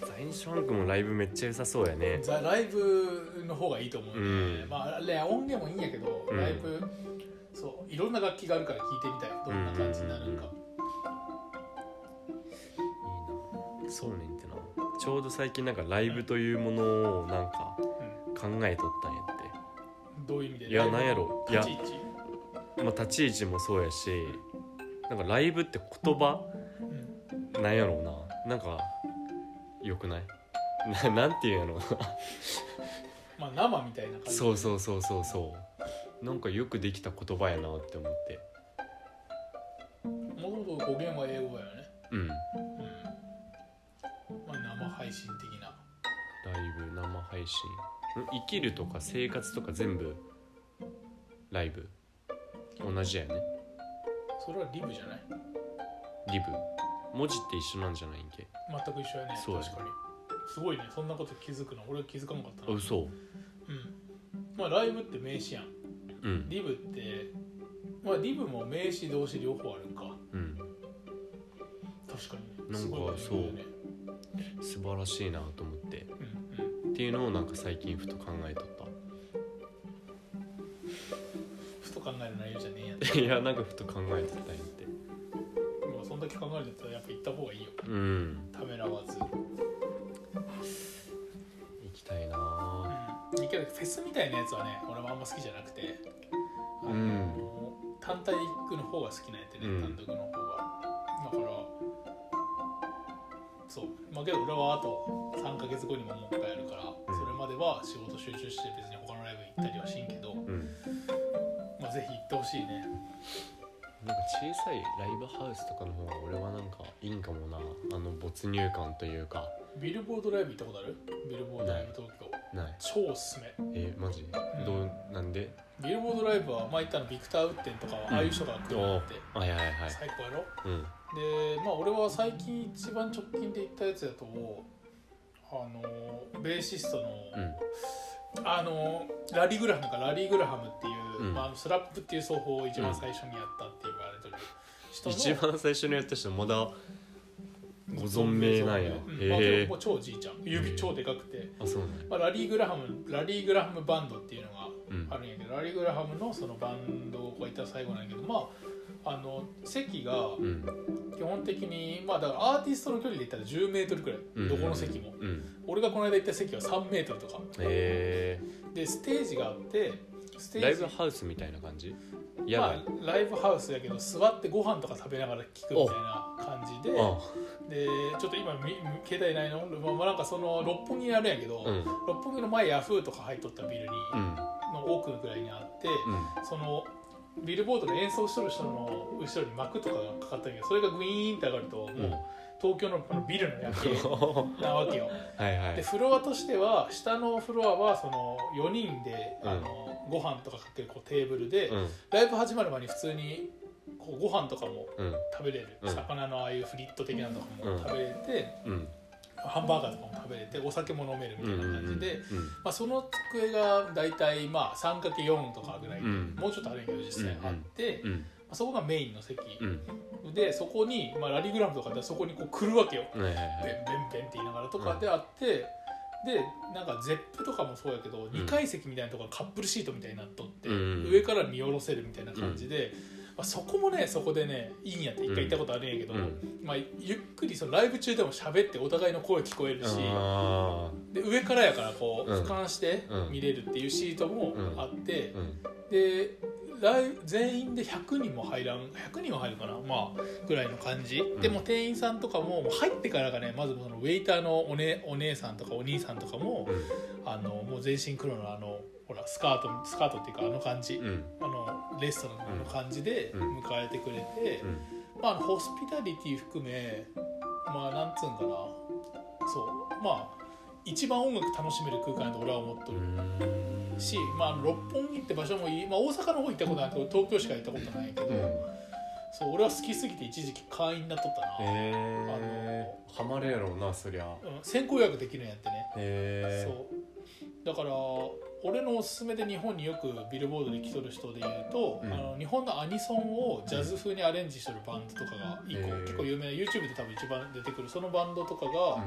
在日ファンクもライブめっちゃ良さそうやね。ザライブの方がいいと思うね、うん。まああれ音源もいいんやけど、うん。ライブそういろんな楽器があるから聴いてみたい。どんな感じになるんか、いいな。そうねんってな。ちょうど最近なんかライブというものをなんか考えとったんやって。どういう意味で？いやなんやろ。いやまあ、立ち位置もそうやしなんかライブって言葉うんなんやろうな。なんかよくない？な なんていうんやろう まあ生みたいな感じ。そうそうそうそうそう。なんかよくできた言葉やなって思って。もともと語源は英語やよね。うん。うん。まあ生配信的な。配信。ん生きるとか生活とか全部ライブ。同じやねそれはリブじゃない？リブ。文字って一緒なんじゃないんけ？全く一緒やね。そうや確かに。すごいね。そんなこと気づくの。俺気づかなかったな。あ嘘。うん。まあライブって名詞やん。うん。リブってまあリブも名詞動詞両方あるんか。うん。確かに。なんかすごいね。そう。ね素晴らしいなと思って。うんうん。っていうのをなんか最近ふと考えとった考える内容じゃねえやんいやなんかふと考えてたんやって。もうそんだけ考えるんだったらやっぱ行った方がいいよ。うん。ためらわず。行きたいな。うん。いいけどフェスみたいなやつはね俺もあんま好きじゃなくて。あの、うん。単体で行くの方が好きなんやってね、うん。単独の方がだからそう。まあけど俺はあと3ヶ月後にももう一回やるから、それまでは仕事集中して別に他のライブ行ったりはしんけど、うん。まあ、ぜひ行ってほしいね。なんか小さいライブハウスとかの方が俺はなんかいいんかもな。あの没入感というか。ビルボードライブ行ったことある？ビルボードライブ東京。ない。超おすすめ。えマジ、んどう？なんで？ビルボードライブは前言ったのビクター・ウッテンとかはああいう人が来るのって、おはいはいはい。最高やろ？うん。でまあ俺は最近一番直近で行ったやつだとあのベーシストの、うん。あのラリー・グラハムかラリー・グラハムっていう、うん。まあ、スラップっていう奏法を一番最初にやったって言われてる人の、一番最初にやった人まだご存命なんや。うんもう超じいちゃん。指超でかくて、あそうなんや。まあ、ラリー・グラハムラリー・グラハムバンドっていうのがうんあるんやけど、ラリー・グラハムのそのバンドをこういった最後なんやけどまああの席がうん。基本的にまあだからアーティストの距離で言ったら10メートルくらい、うん。どこの席も。うん。俺がこの間行った席は3メートルとか。へでステージがあってライブハウスみたいな感じ？やまあ、ライブハウスやけど座ってご飯とか食べながら聞くみたいな感じで。あでちょっと今み携帯ないの、まあ、まあなんかその六本木にあるんやけど、うん。六本木の前ヤフーとか入っとったビルに、うん。の奥ぐらいにあって、うん。そのビルボードで演奏しとる人の後ろに幕とかがかかったんやけどそれがグイーンって上がるともう、うん東京のこのビルの夜景 なわけよ。はいはい。でフロアとしては下のフロアはその4人で、うん。あのご飯とかかけるこうテーブルで、うん。ライブ始まる前に普通にこうご飯とかもうん。食べれる、うん。魚のああいうフリット的なのとかうん。も食べれて、うん。ハンバーガーとかも食べれてお酒も飲めるみたいな感じで、うんまあ、その机が大体まあ 3×4 とかぐらいもうちょっとあるんやけど実際あって、まうんあ、そこがメインの席、うん。でそこに、まあ、ラリーグラムとかでそこにこう来るわけよ。ベンいベンベンって言いながらとかであって、でなんかゼップとかもそうやけど、2階席みたいなところがカップルシートみたいになっとって、うん。上から見下ろせるみたいな感じで、まあ、そこもねそこでねいいんやって一回行ったことあるんやけど、うん。まあ、ゆっくりそのライブ中でも喋ってお互いの声聞こえるし、あで上からやからこううん。俯瞰してうん見れるっていうシートもあってで全員で100人も入らん100人は入るかなまあぐらいの感じ、ん。でも店員さんとかも入ってからがねまずそのウェイターのお,、ね、お姉さんとかお兄さんとかも、あのもう全身黒のあのほらスカートスカートっていうかあの感じ、うん。あのレストランの感じでうん。迎えてくれて、うん。まあ、ホスピタリティ含めまあなんつうんかな。そう。まあ一番音楽楽しめる空間だと俺は思っとる。うん。し、まあ、六本木って場所もいい、まあ、大阪の方行ったことないけど東京しか行ったことないけど、うん。そう俺は好きすぎて一時期会員になっとったな、へえハマるやろうなそりゃ。うん、先行予約できるんやってね、へえそう。だから俺のおすすめで日本によくビルボードで来とる人で言うと、うん。あの日本のアニソンをジャズ風にアレンジしてるバンドとかが一個、へー。結構有名な YouTube で多分一番出てくるそのバンドとかが、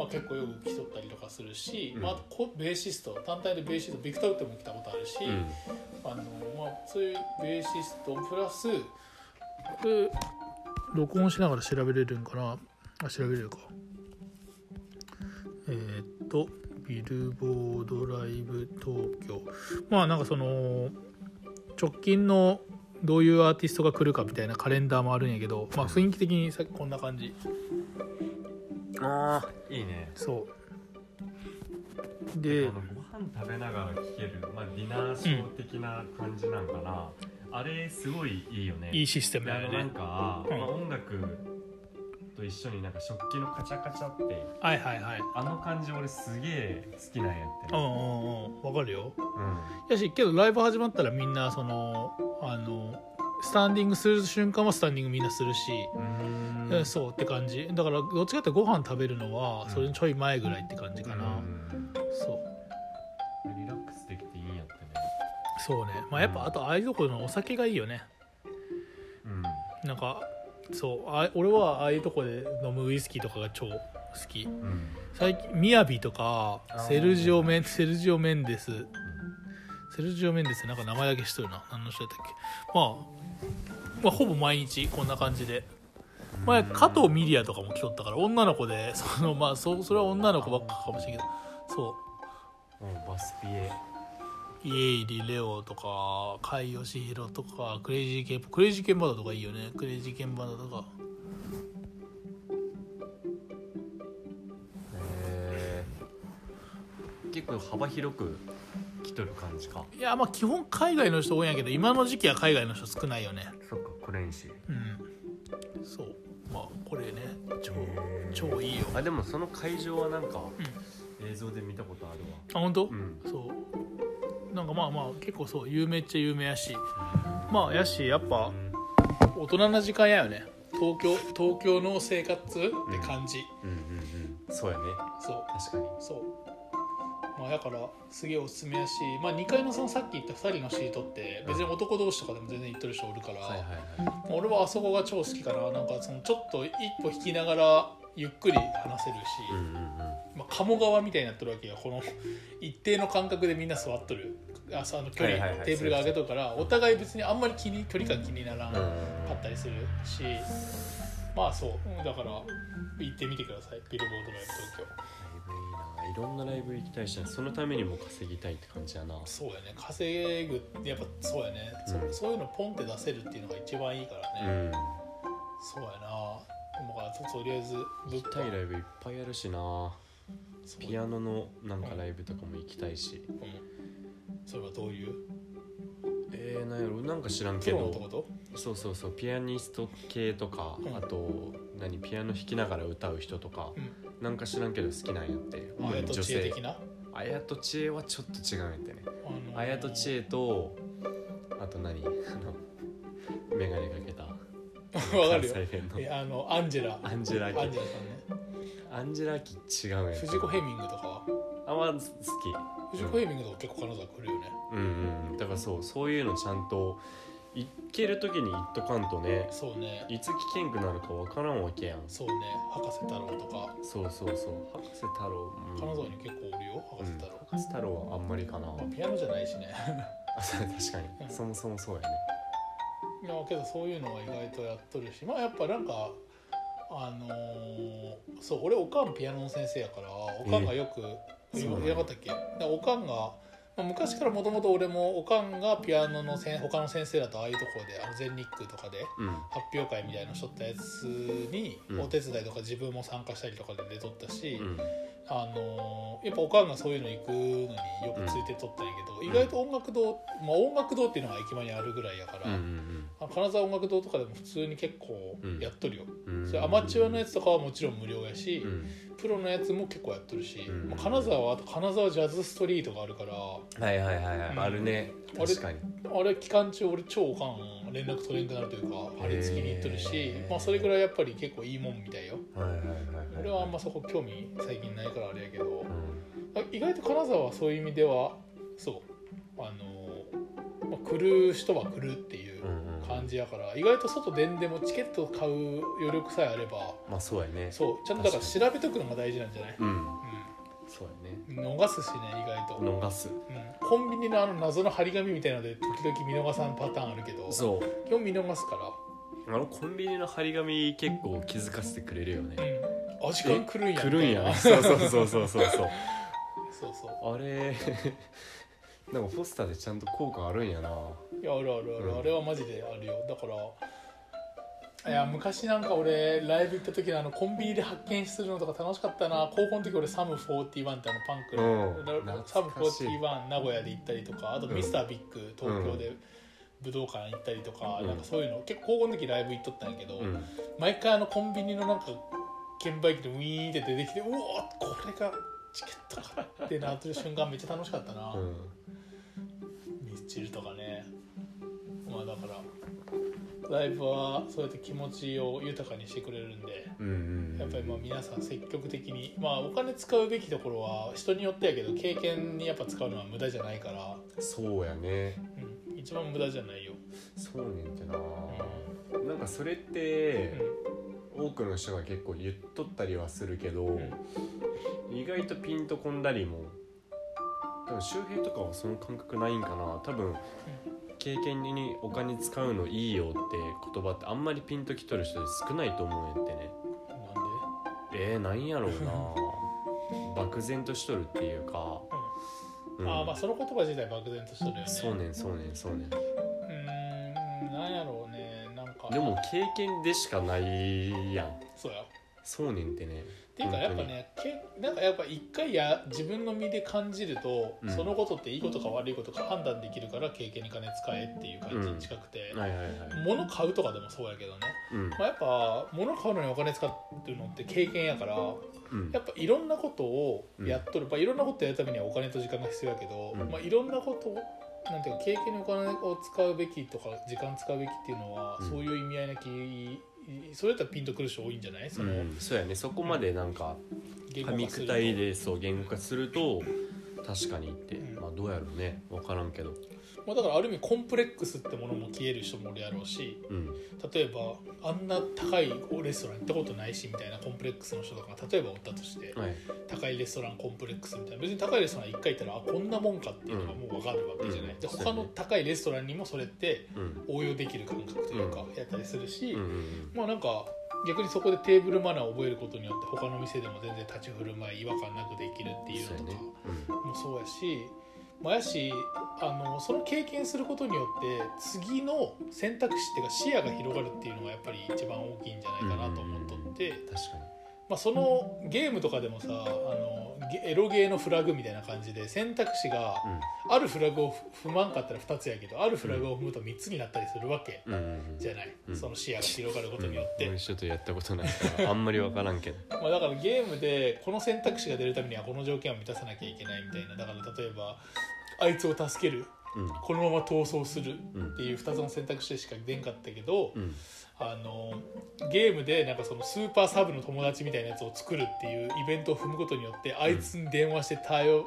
まあ、結構よく来とったりとかするし、うんまあ、ベーシスト単体でベーシストビクターウッドも来たことあるし、うんあのまあ、そういうベーシストプラスこれ録音しながら調べれるんかな？あ調べれるか。えーっとビルボードライブ東京。まあなんかその直近のどういうアーティストが来るかみたいなカレンダーもあるんやけど、まあ、雰囲気的にさこんな感じああいいね。そう。でご飯食べながら聴ける、まあ、ディナーショー的な感じなんかな、あれすごいいいよね。いいシステムであのなんだよねか、うんまあ、音楽とと一緒になんか食器のカチャカチャってはいはいはい。あの感じ俺すげえ好きなんやってね。うんうんうん。わかるよ。うん。やしけどライブ始まったらみんなそのあのスタンディングする瞬間はスタンディングみんなするし、うそうって感じ。だからどっちかってご飯食べるのはそれにちょい前ぐらいって感じかな、うん。そう。リラックスできていいんやってね。そうね。まあやっぱあとああいうところのお酒がいいよね。うん。なんかそうあ俺はああいうとこで飲むウイスキーとかが超好き。うん。最近みやびとかセルジオメンセルジオ・メンデス。セルジオ・メンデスなんか名前だけ知っとるな。何の人だったっけ。まあまあほぼ毎日こんな感じで。前加藤ミリアとかも来とったから女の子でそのまあそそれは女の子ばっかかもしれんけど。そう。うんバスピエ。家入レオとか甲斐義弘とかクレイジーケンクレイジーケンバンドとかいいよね。クレイジーケンバンドとか。へー結構幅広く来とる感じか。いやまあ基本海外の人多いんやけど今の時期は海外の人少ないよね。そっかクレンシうん。そう。まあこれね超超いいよ。あでもその会場はなんか映像で見たことあるあ本当、わうん。そう。なんかまあまあ結構そう有名っちゃ有名やし。まあやしやっぱ大人な時間やよね。東京東京の生活って感じ、うんうんうん。そうやね。そう。確かに。そうまあだからすげえおすすめやし、まあ、2階のそのさっき言った2人のシートって別に男同士とかでも全然行ってる人おるから、はいはいはい。まあ俺はあそこが超好きかななんかそのちょっと一歩引きながらゆっくり話せるし、うんうんうん。まあ、鴨川みたいになってるわけよこの一定の間隔でみんな座っとる。あその距離、テーブルが上げとるからお互い別にあんまり気に距離感気にならんかうんったりするしまあそう。うんだから行ってみてください。ビルボードライブ東京いろんなライブ行きたいしそのためにも稼ぎたいって感じやな。そうやね。稼ぐやっぱそうやね、そうん。そういうのポンって出せるっていうのが一番いいからね、うん。そうやな。だからととりあえず行きたいライブいっぱいあるしな。ピアノのなんかライブとかも行きたいし。うん、それはどういう？えー、なんやろ。なんか知らんプけどそうそうそう。ピアニスト系とか、うん。あと何？ピアノ弾きながら歌う人とか、うんなんか知らんけど好きなんやって。あやと知恵的な？あやと知恵はちょっと違うんやってね。あのー。あやと知恵とあと何？あの眼鏡かけた。わかるよ。あのアンジェラ。アンジェラアンジェラさんね。アンジェラアキ違うんやって。藤子ヘミングとかは？あまあ好き。藤子ヘミングとか結構金沢来るよね、うんうん。だからそうそういうのちゃんと行ける時に行っとかんとねそうね。いつ危険くなるかわからんわけやん。そうね。博士太郎とか。そうそうそう。博士太郎、うん、金沢に結構おるよ。博士太郎、うん。博士太郎はあんまりかな。まあ、ピアノじゃないしね。あそう確かうん。にそもそもそうやね。いやけどそういうのは意外とやっとるし。まあやっぱなんかあのーそう俺おかんピアノの先生やからおかんがよく言えそうなんや。言わなかったっけ？でおかんが、まあ、昔からもともと俺もおかんがピアノのせん他の先生だとああいうところであの全日空とかでうん。発表会みたいなのしとったやつにうん。お手伝いとか自分も参加したりとかで出とったし、うん。あのーやっぱおかんがそういうの行くのによくついてとったんやけど、ん。意外と音楽堂、まあ、音楽堂っていうのが駅前にあるぐらいやから、うんうんあの金沢音楽堂とかでも普通に結構やっとるよ、うん。それアマチュアのやつとかはもちろん無料やし、うんプロのやつも結構やっとるし、うん。まあ、金沢はあと金沢ジャズストリートがあるからはいはいはいはい、うん。あるね。あれ確かに。あれ期間中俺超おかん連絡取れんくなるというか張り付きに行っとるしへ、ーまあ、それぐらいやっぱり結構いいもんみたいよ。はいはいはいはい。俺はあんまそこ興味最近ないからあれやけどう意外と金沢はそういう意味ではそう。あの、まあ、来る人は来るっていう感じやから意外と外出んでもチケット買う余力さえあればまあそうやね。そうちゃんとだから調べとくのが大事なんじゃない、うん、うん、そうやね。逃すしね意外と。逃す、うん、コンビニのあの謎の張り紙みたいなので時々見逃さんパターンあるけどそう。基本見逃すから。あのコンビニの張り紙結構気づかせてくれるよね、うん、あ時間来るんや来るんやそうそうそうそうそうそう。そうそう。あれなんかポスターでちゃんと効果あるんやな。いやあるあるある、うん。あれはマジであるよ。だからいや昔なんか俺ライブ行った時のあのコンビニで発見するのとか楽しかったな。高校の時俺サム41ってあのパンクの、うん。サム懐かしい。41名古屋で行ったりとかあとうん。ミスタービッグ東京で武道館行ったりとか,、うん。なんかそういうの結構高校の時ライブ行っとったんやけど、うん。毎回あのコンビニのなんか券売機でウィーンって出てきてうおーこれがチケットかってなってる瞬間めっちゃ楽しかったな、うんミスチルとかね。まあだからライブはそうやって気持ちを豊かにしてくれるんでうんうんやっぱりまあ皆さん積極的にまあお金使うべきところは人によってやけど経験にやっぱ使うのは無駄じゃないから、そうやね。うん、一番無駄じゃないよ、そうねんってな。うなんかそれっん。て多くの人が結構言っとったりはするけど、ん。意外とピンとこんだりも多分周平とかはその感覚ないんかな。多分経験にお金使うのいいよって言葉ってあんまりピンときとる人で少ないと思うんやってね。なんで？えー、なんやろうな。漠然としとるっていうか、うん。ああまあその言葉自体漠然としてるよね。そうねんそうねんそうねん。うーんなんやろうねなんか。でも経験でしかないやん。そうや。そうねんってねっていうかやっぱねけなんかやっぱ一回や自分の身で感じると、うん。そのことっていいことか悪いことか判断できるから経験に金使えっていう感じに近くて、はいはいはい。物買うとかでもそうやけどね、うん。まあ、やっぱ物買うのにお金使ってるのって経験やからうん。やっぱいろんなことをやっとる、まあ、いろんなことやるためにはお金と時間が必要やけど、うん。まあ、いろんなことなんていうか経験にお金を使うべきとか時間使うべきっていうのは、うん。そういう意味合いなきそれだったらピンとくる人多いんじゃない？その、うん、そうやね。そこまでなんか言噛み化すると砕いでそう言語化すると確かにって、うん。まあどうやろうね。分からんけどまあ、だからある意味コンプレックスってものも消える人もおるやろうしうん。例えばあんな高いレストラン行ったことないしみたいなコンプレックスの人とかが例えばおったとしてはい。高いレストランコンプレックスみたいな別に高いレストラン1回行ったらあこんなもんかっていうのがもう分かるわけじゃない、うん。で他の高いレストランにもそれってうん。応用できる感覚というかやったりするし、うんうんまあなんか逆にそこでテーブルマナーを覚えることによって他の店でも全然立ち振る舞い違和感なくできるっていうのとかもそうやし、まあ、やしあのその経験することによって次の選択肢っていうか視野が広がるっていうのがやっぱり一番大きいんじゃないかなと思っとって、確かに。まあ、そのゲームとかでもさあのゲエロゲーのフラグみたいな感じで選択肢があるフラグを踏まんかったら2つやけどあるフラグを踏むと3つになったりするわけにうんうんうんじゃない、うん。その視野が広がることによって。うん、俺ちょっとやったことないからあんまり分からんけど。まあ、だからゲームでこの選択肢が出るためにはこの条件を満たさなきゃいけないみたいな。だから例えばあいつを助ける。うん。このまま逃走するうんっていう2つの選択肢しか出んかったけど、うんあのゲームでなんかそのスーパーサブの友達みたいなやつを作るっていうイベントを踏むことによってあいつに電話して対応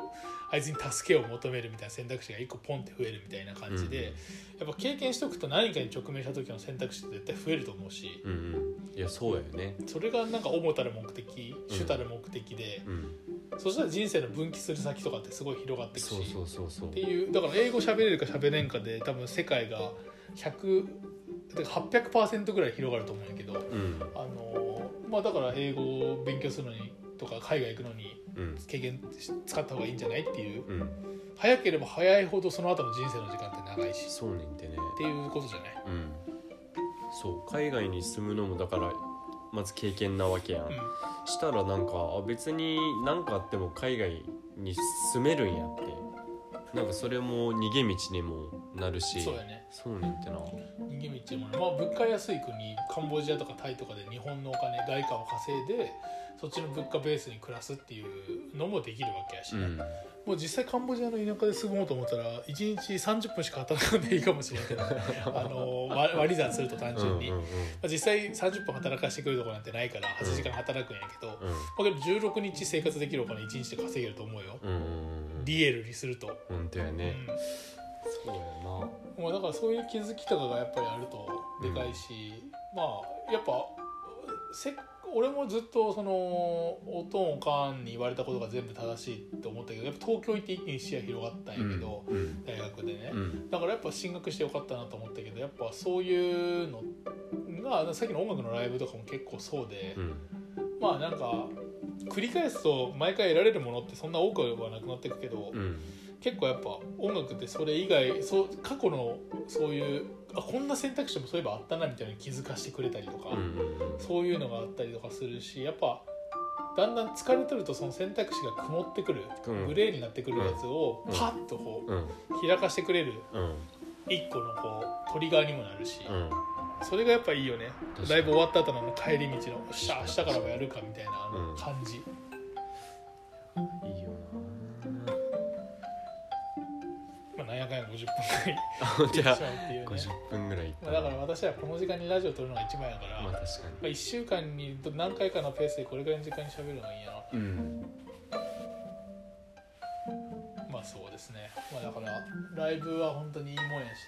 あいつに助けを求めるみたいな選択肢が1個ポンって増えるみたいな感じで、やっぱ経験しておくと何かに直面した時の選択肢って絶対増えると思うし。うんうん。いやそうやよね。それがなんか主たる目的主たる目的で、うん。そしたら人生の分岐する先とかってすごい広がっていくし。そうそうそうそう。っていうだから英語喋れるか喋れんかで多分世界が100だから800%ぐらい広がると思うんやけどうん。あのまあだから英語を勉強するのにとか海外行くのにうん。経験使った方がいいんじゃないっていう。うん。早ければ早いほどその後の人生の時間って長いし。そうねんってね。っていうことじゃない、うん。そう海外に住むのもだからまず経験なわけやん、うしたらなんかあ別に何かあっても海外に住めるんやってなんかそれも逃げ道にもなるし。ん、そうやね。そうねんってな。逃げ道もね、まあ、物価安い国カンボジアとかタイとかで日本のお金外貨を稼いでそっちの物価ベースに暮らすっていうのもできるわけやし。ね、うん。もう実際カンボジアの田舎で住もうと思ったら1日30分しか働かんでいいかもしれんけど あの割割り算すると単純に、うんうんうんまあ、実際30分働かしてくれるとこなんてないから8時間働くんやけど、まあ、けど16日生活できるお金1日で稼げると思うよ、うんうんうんリエルにすると、本当やね、うそうやな。うんまあ、だからそういう気づきとかがやっぱりあるとでかいし、まあやっぱせ俺もずっとそのおとんおかんに言われたことが全部正しいって思ったけどやっぱ東京行って一気に視野広がったんやけど、うん大学でね、うん。だからやっぱ進学してよかったなと思ったけどやっぱそういうのがさっきの音楽のライブとかも結構そうで、うん。まあなんか繰り返すと毎回得られるものってそんな多くはなくなっていくけど、うん。結構やっぱ音楽ってそれ以外そう過去のそういうあこんな選択肢もそういえばあったなみたいな気づかしてくれたりとか、そういうのがあったりとかするしやっぱだんだん疲れてるとその選択肢が曇ってくる、うん。グレーになってくるやつをうん。パッとこう開かしてくれるうん。一個のこうトリガーにもなるし、うん。それがやっぱいいよね。ライブ終わった後の帰り道の「よっしゃ明日からもやるか」みたいなあのうん。感じ、いいよまあ、なんやかんや50分ぐらいなじゃあっていうね。50分ぐらいいったまあだから私はこの時間にラジオ撮るのが一番やから、まあ、まあ確か1週間に何回かのペースでこれぐらいの時間に喋るのがいいんや。なにうん。まあそうですね、まあ、だからライブは本当にいいもんやし、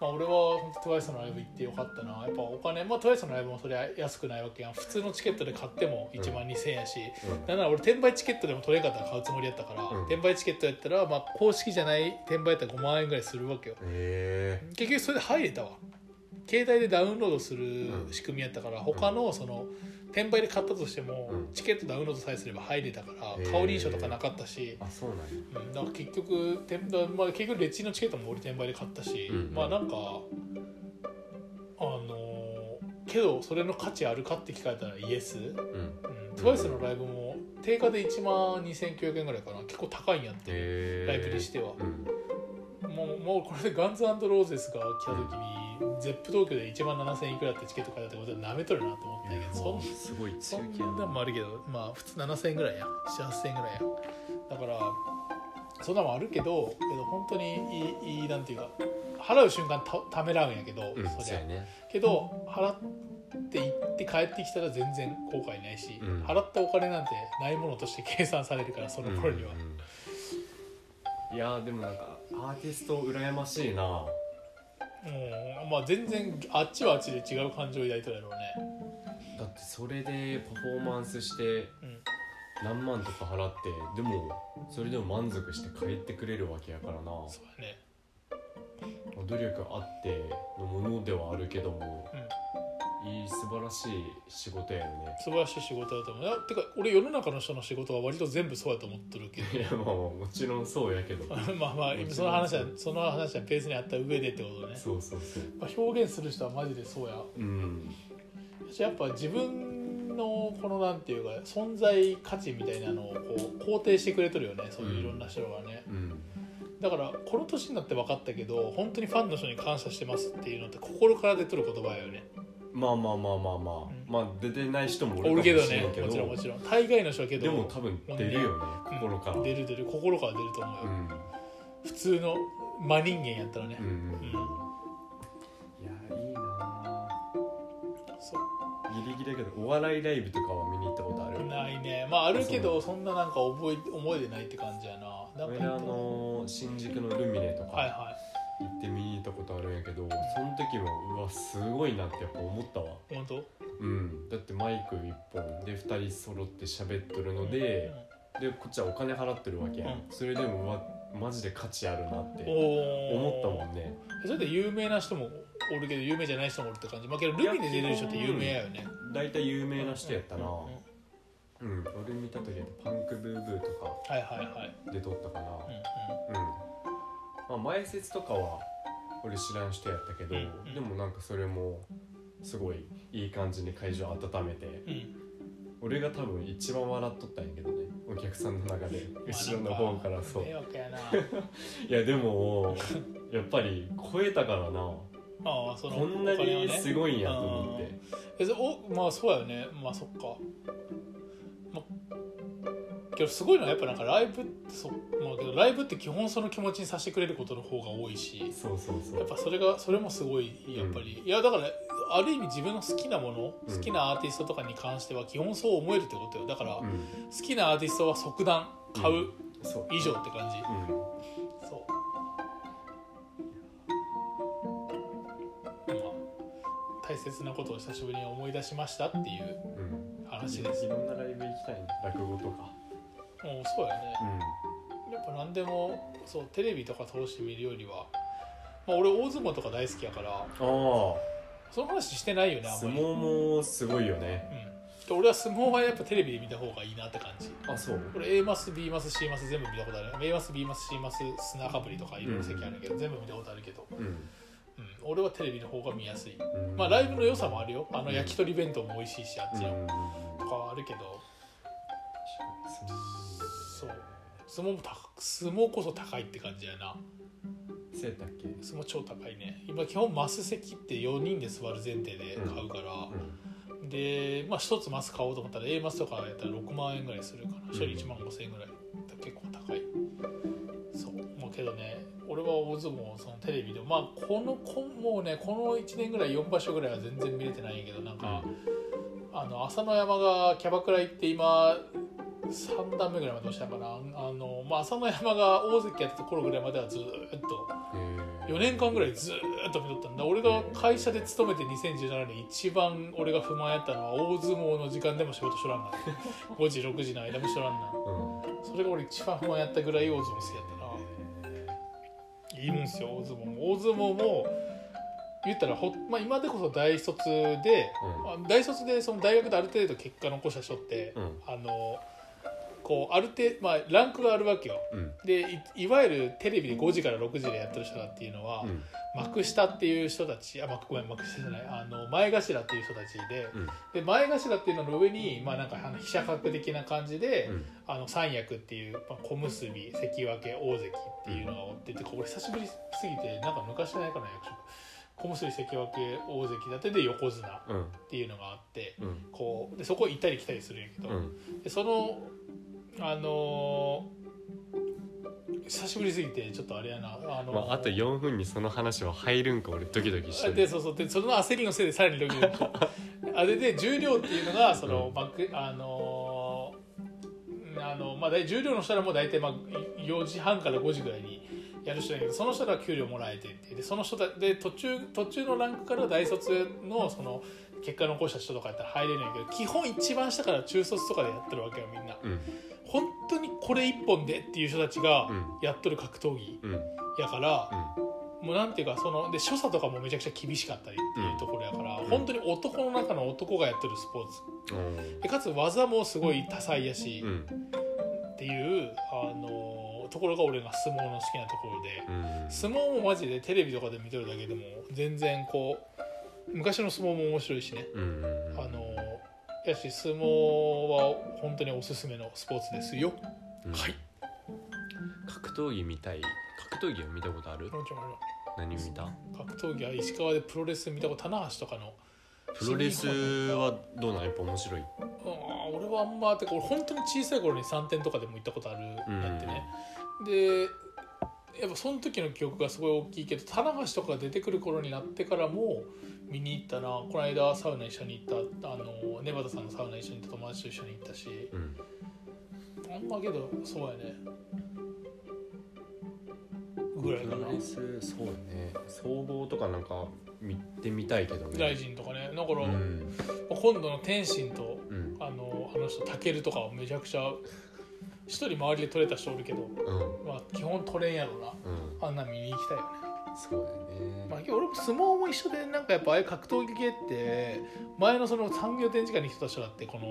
まあ、俺は本当 TWICE のライブ行ってよかったな。やっぱお金、まあ、TWICE のライブもそりゃ安くないわけやん。普通のチケットで買っても1万2000円やし、なんなら俺転売チケットでも取れんかったら買うつもりやったから、うん。転売チケットやったら、まあ、公式じゃない転売やったら5万円ぐらいするわけよ。え。結局それで入れたわ。携帯でダウンロードする仕組みやったから、他のその転売で買ったとしても、うん。チケットダウンロードさえすれば入れたから顔認証とかなかったし、あそうなんや。うん、だから結局転売、まあ、結局レッチのチケットも俺転売で買ったし、うんまあなんかあのーけどそれの価値あるかって聞かれたらイエス、うん、うん。TWICE のライブも定価で1万2900円ぐらいかな。結構高いんやって、ライブにしては、うん。もうもうこれでガンズローゼスが来た時に、ゼップ東京で1万7000円いくらってチケット買ったってことはなめとるなと思ったけどそんすごい強気やなんもあるけどまあ普通7000円ぐらいや。7000円ぐらいや。だからそんなもんあるけどけど本当にいいいいなんていうか払う瞬間たためらうんやけど、うんそりゃ。そうやね。けど払って行って帰ってきたら全然後悔ないし、うん。払ったお金なんてないものとして計算されるからその頃には、うんうんいやーでもなんかアーティスト羨ましいな。うん。まあ全然あっちはあっちで違う感情を抱いてるやろうねだってそれでパフォーマンスしてうん。何万とか払ってでもそれでも満足して帰ってくれるわけやからな。そうやね。努力あってのものではあるけどもうん。いい素晴らしい仕事やよね。素晴らしい仕事だと思う。いやてか俺世の中の人の仕事は割と全部そうやと思ってるけど。いやまあもちろんそうやけど。まあまあ今その話はその話はペースにあった上でってことね、そうそうそう。まあ、表現する人はマジでそうや。うんやっぱ自分のこのなんていうか存在価値みたいなのをこう肯定してくれとるよねそういういろんな人がね、うん。だからこの年になって分かったけど本当にファンの人に感謝してますっていうのって心から出とる言葉やよね。まあまあまあまあまあ、うん。まあ出てない人もおるけど。ねもちろんもちろん。大概の人はけどでも多分出るよねうん。心から。出る出る。心から出ると思うよ、うん。普通の真人間やったらね。うん。うん。うんいやいいなそうギリギリだけどお笑いライブとかは見に行ったことある？ないね。まああるけどそんななんか覚え思い出ないって感じやな。俺あの新宿のルミネとかはいは行って見に行ったことあるんやけど、その時もうわすごいなってやっぱ思ったわ。い本当？うん。だってマイク1本で2人揃って喋っとるので、でこっちはお金払ってるわけやん、うん。それでもうわマジで価値あるなってお思ったもんね。それで有名な人もおるけど有名じゃない人もおるって感じ。まあけどルミネ出てる人って有名やよね。大体有名な人やったな。うん俺見た時はパンクブーブーとかはいはいはい。出とったかな。うんうん。うん、まあ、前説とかは俺知らん人やったけど、うんうん。でもなんかそれもすごいいい感じに会場温めてうん。俺が多分一番笑っとったんやけどねお客さんの中で。後ろの方からそう。いやでもやっぱり超えたからなああそのこんなにすごいんやと思って、えそおまあそうやよね。まあそっか、まけどすごいのはやっぱなんかライブそ,、まあ、けどライブって基本その気持ちにさせてくれることの方が多いし。そうそうそう。やっぱそれがそれもすごいやっぱり、いやだからある意味自分の好きなもの、うん。好きなアーティストとかに関しては基本そう思えるってことよ。だから、う好きなアーティストは即断買う。以上って感じ、うん大切なことを久しぶりに思い出しましたっていううん。話です。いろんなライブ行きたいね落語とか。もうそうやね。うやっぱ何でもそうテレビとか通して見るよりは、まあ、俺大相撲とか大好きやからんあその話してないよねああんまり、相撲もすごいよね。うん、で俺は相撲はやっぱテレビで見た方がいいなって感じ。あそう。俺 A マス B マス C マス全部見たことある。A マス B マス C マス砂かぶりとかいろいろ席あるけど、全部見たことあるけど、うんうん、俺はテレビの方が見やすい。うんまあライブの良さもあるよ。あの焼き鳥弁当も美味しいしあっちの、うん。とかはあるけど。そう。相撲も高相撲こそ高いって感じやな。そうやったっけ？相撲超高いね。今基本マス席って4人で座る前提で買うから、うん。でまあ1つマス買おうと思ったら A マスとかやったら6万円ぐらいするかな。うん。1人1万5千円ぐらい。結構は大相撲そのテレビでまあこのこもうねこの1年ぐらい4場所ぐらいは全然見れてないけどなんか、あの朝乃山がキャバクラ行って今3段目ぐらいまで落ちたかな。あの、まあ、朝乃山が大関やってた頃ぐらいまではずーっと。へー。4年間ぐらいずーっと見とったんだ。俺が会社で勤めて2017年一番俺が不満やったのは大相撲の時間でも仕事しとらんな。5時6時の間もしとらんな。うん。それが俺一番不満やったぐらい大相撲好きやった。ないいもんすよ大相撲。も大相撲も言ったらほ、まあ、今でこそ大卒で、うん。あ大卒でその大学である程度結果残した人って、うん。あのこうある程度、まあ、ランクがあるわけよ。うん。でいいわゆるテレビで5時から6時でやってる人だっていうのは、うん。幕下っていう人たちあ幕ごめん幕下じゃない。あの前頭っていう人たちで。うん。で前頭っていうのの上に、まあ、なんかあの飛車角的な感じで、うん。あの三役っていう、まあ、小結関脇大関っていうのがおってて、俺久しぶりすぎてなんか昔じゃないかな役職。小結関脇大関立てで横綱っうん。ていうのがあってうん。こうでそこ行ったり来たりするんやけど、うん。でそのあのー久しぶりすぎてちょっとあれやな。あのーまあ、あと4分にその話は入るんか俺ドキドキしてる。でそうそう。でその焦りのせいでさらにドキドキ。あれで重量っていうのがその、バックあのーあのまあ大重量の人らも大体まあ4時半から5時ぐらいにやる人だけどその人らは給料もらえてでその人だで途中途中のランクから大卒のその結果残した人とかやったら入れないけど基本一番下から中卒とかでやってるわけよみんな。うん。本当にこれ一本でっていう人たちがうん。やっとる格闘技うん。やから、うん。もうなんていうかそので所作とかもめちゃくちゃ厳しかったりっていうところやから、ん。本当に男の中の男がやってるスポーツ。でかつ技もすごい多彩やし、うん。っていうあのところが俺が相撲の好きなところで、うん。相撲もマジでテレビとかで見てるだけでも全然こう昔の相撲も面白いしね、うん。うんあのやし相撲は本当におすすめのスポーツですよ、うん。はい。格闘技見たい。格闘技を見たことある？何見た？格闘技は石川でプロレス見たこと棚橋とかの。プロレスはどうなん？やっぱ面白い。あー俺はあんまてか俺本当に小さい頃に3点とかでも行ったことある。ん。やってね、でやっぱその時の記憶がすごい大きいけど棚橋とかが出てくる頃になってからも見に行ったな。この間サウナ一緒に行った。あのネバダさんのサウナ一緒に行った友達と一緒に行ったし。うんあんまけどそうやね。ぐらいかな。そうね。総合とかなんか見てみたいけどね。大臣とかね。だから、うん。今度の天心とうん。あのあの人タケルとかはめちゃくちゃ一人周りで取れた人おるけど、うん。まあ、基本取れんやろな。うん。あんなん見に行きたいよね、そうだよね。まあ、俺も相撲も一緒でなんかやっぱああいう格闘技系って前のその産業展示会に来た人だってこの、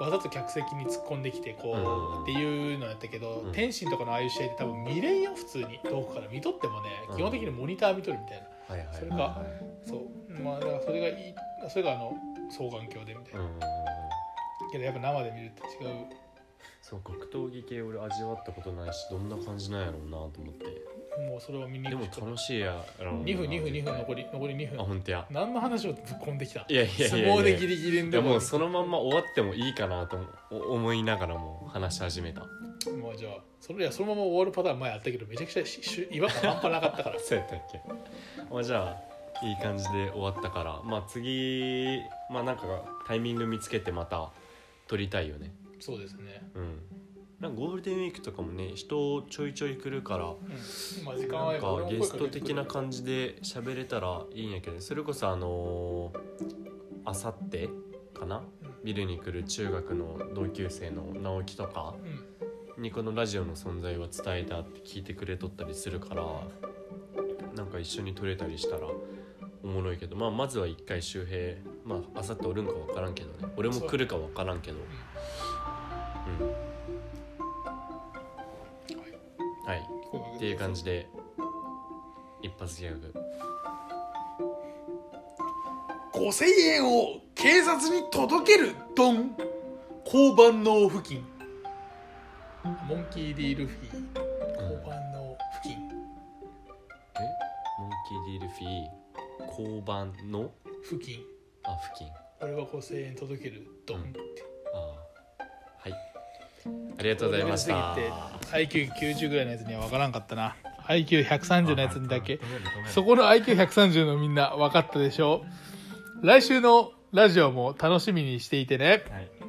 わざと客席に突っ込んできてこう、うんっていうのやったけど、うん天心とかのああいう試合って多分見れんよ普通に。遠くから。見とってもね、うん。基本的にモニター見とるみたいな。はいはいそれかそうまあだからそれがいいそれがあの双眼鏡でみたいな、うん。けどやっぱ生で見るって違う。そう格闘技系俺味わったことないしどんな感じなんやろうなと思ってもうそれは見にでも行くしか楽しいやろうな2分2分2分残り残り2あ分本当や。何の話をぶっ込んできた？いやいやいやい相や撲でギリギリいでやもうそのまんま終わってもいいかなと思思いながらも話し始めた。まあじゃあそれいやそのまま終わるパターン前あったけどめちゃくちゃしし違和感半端なかったから。そうやったっけ？まあじゃあいい感じで終わったから。まあ次まあなんかタイミング見つけてまた撮りたいよね。そうですね。うんなんかゴールデンウィークとかもね人ちょいちょい来るからうん。まなんはかゲスト的な感じで喋れたらいいんやけどそれこそあのあさってかな？ビルに来る中学の同級生の直樹とかうん。にこのラジオの存在は伝えたって聞いてくれとったりするからなんか一緒に撮れたりしたらおもろいけど、まあ、まずは一回周平まああさっておるんか分からんけどね。俺も来るか分からんけど。うんはい。っていう感じで一発ギャグ。5000円を警察に届ける？ドン。交番の付近。モンキー・ディ・ルフィ交番の付近。え？ィディルフィ交番の？付近。あ付近。俺は5000円届ける？ドンって、あー。はいありがとうございました。レベルす IQ90 ぐらいのやつには分からんかったな IQ130 のやつにだけそこの IQ130 のみんな分かったでしょう来週のラジオも楽しみにしていてねはい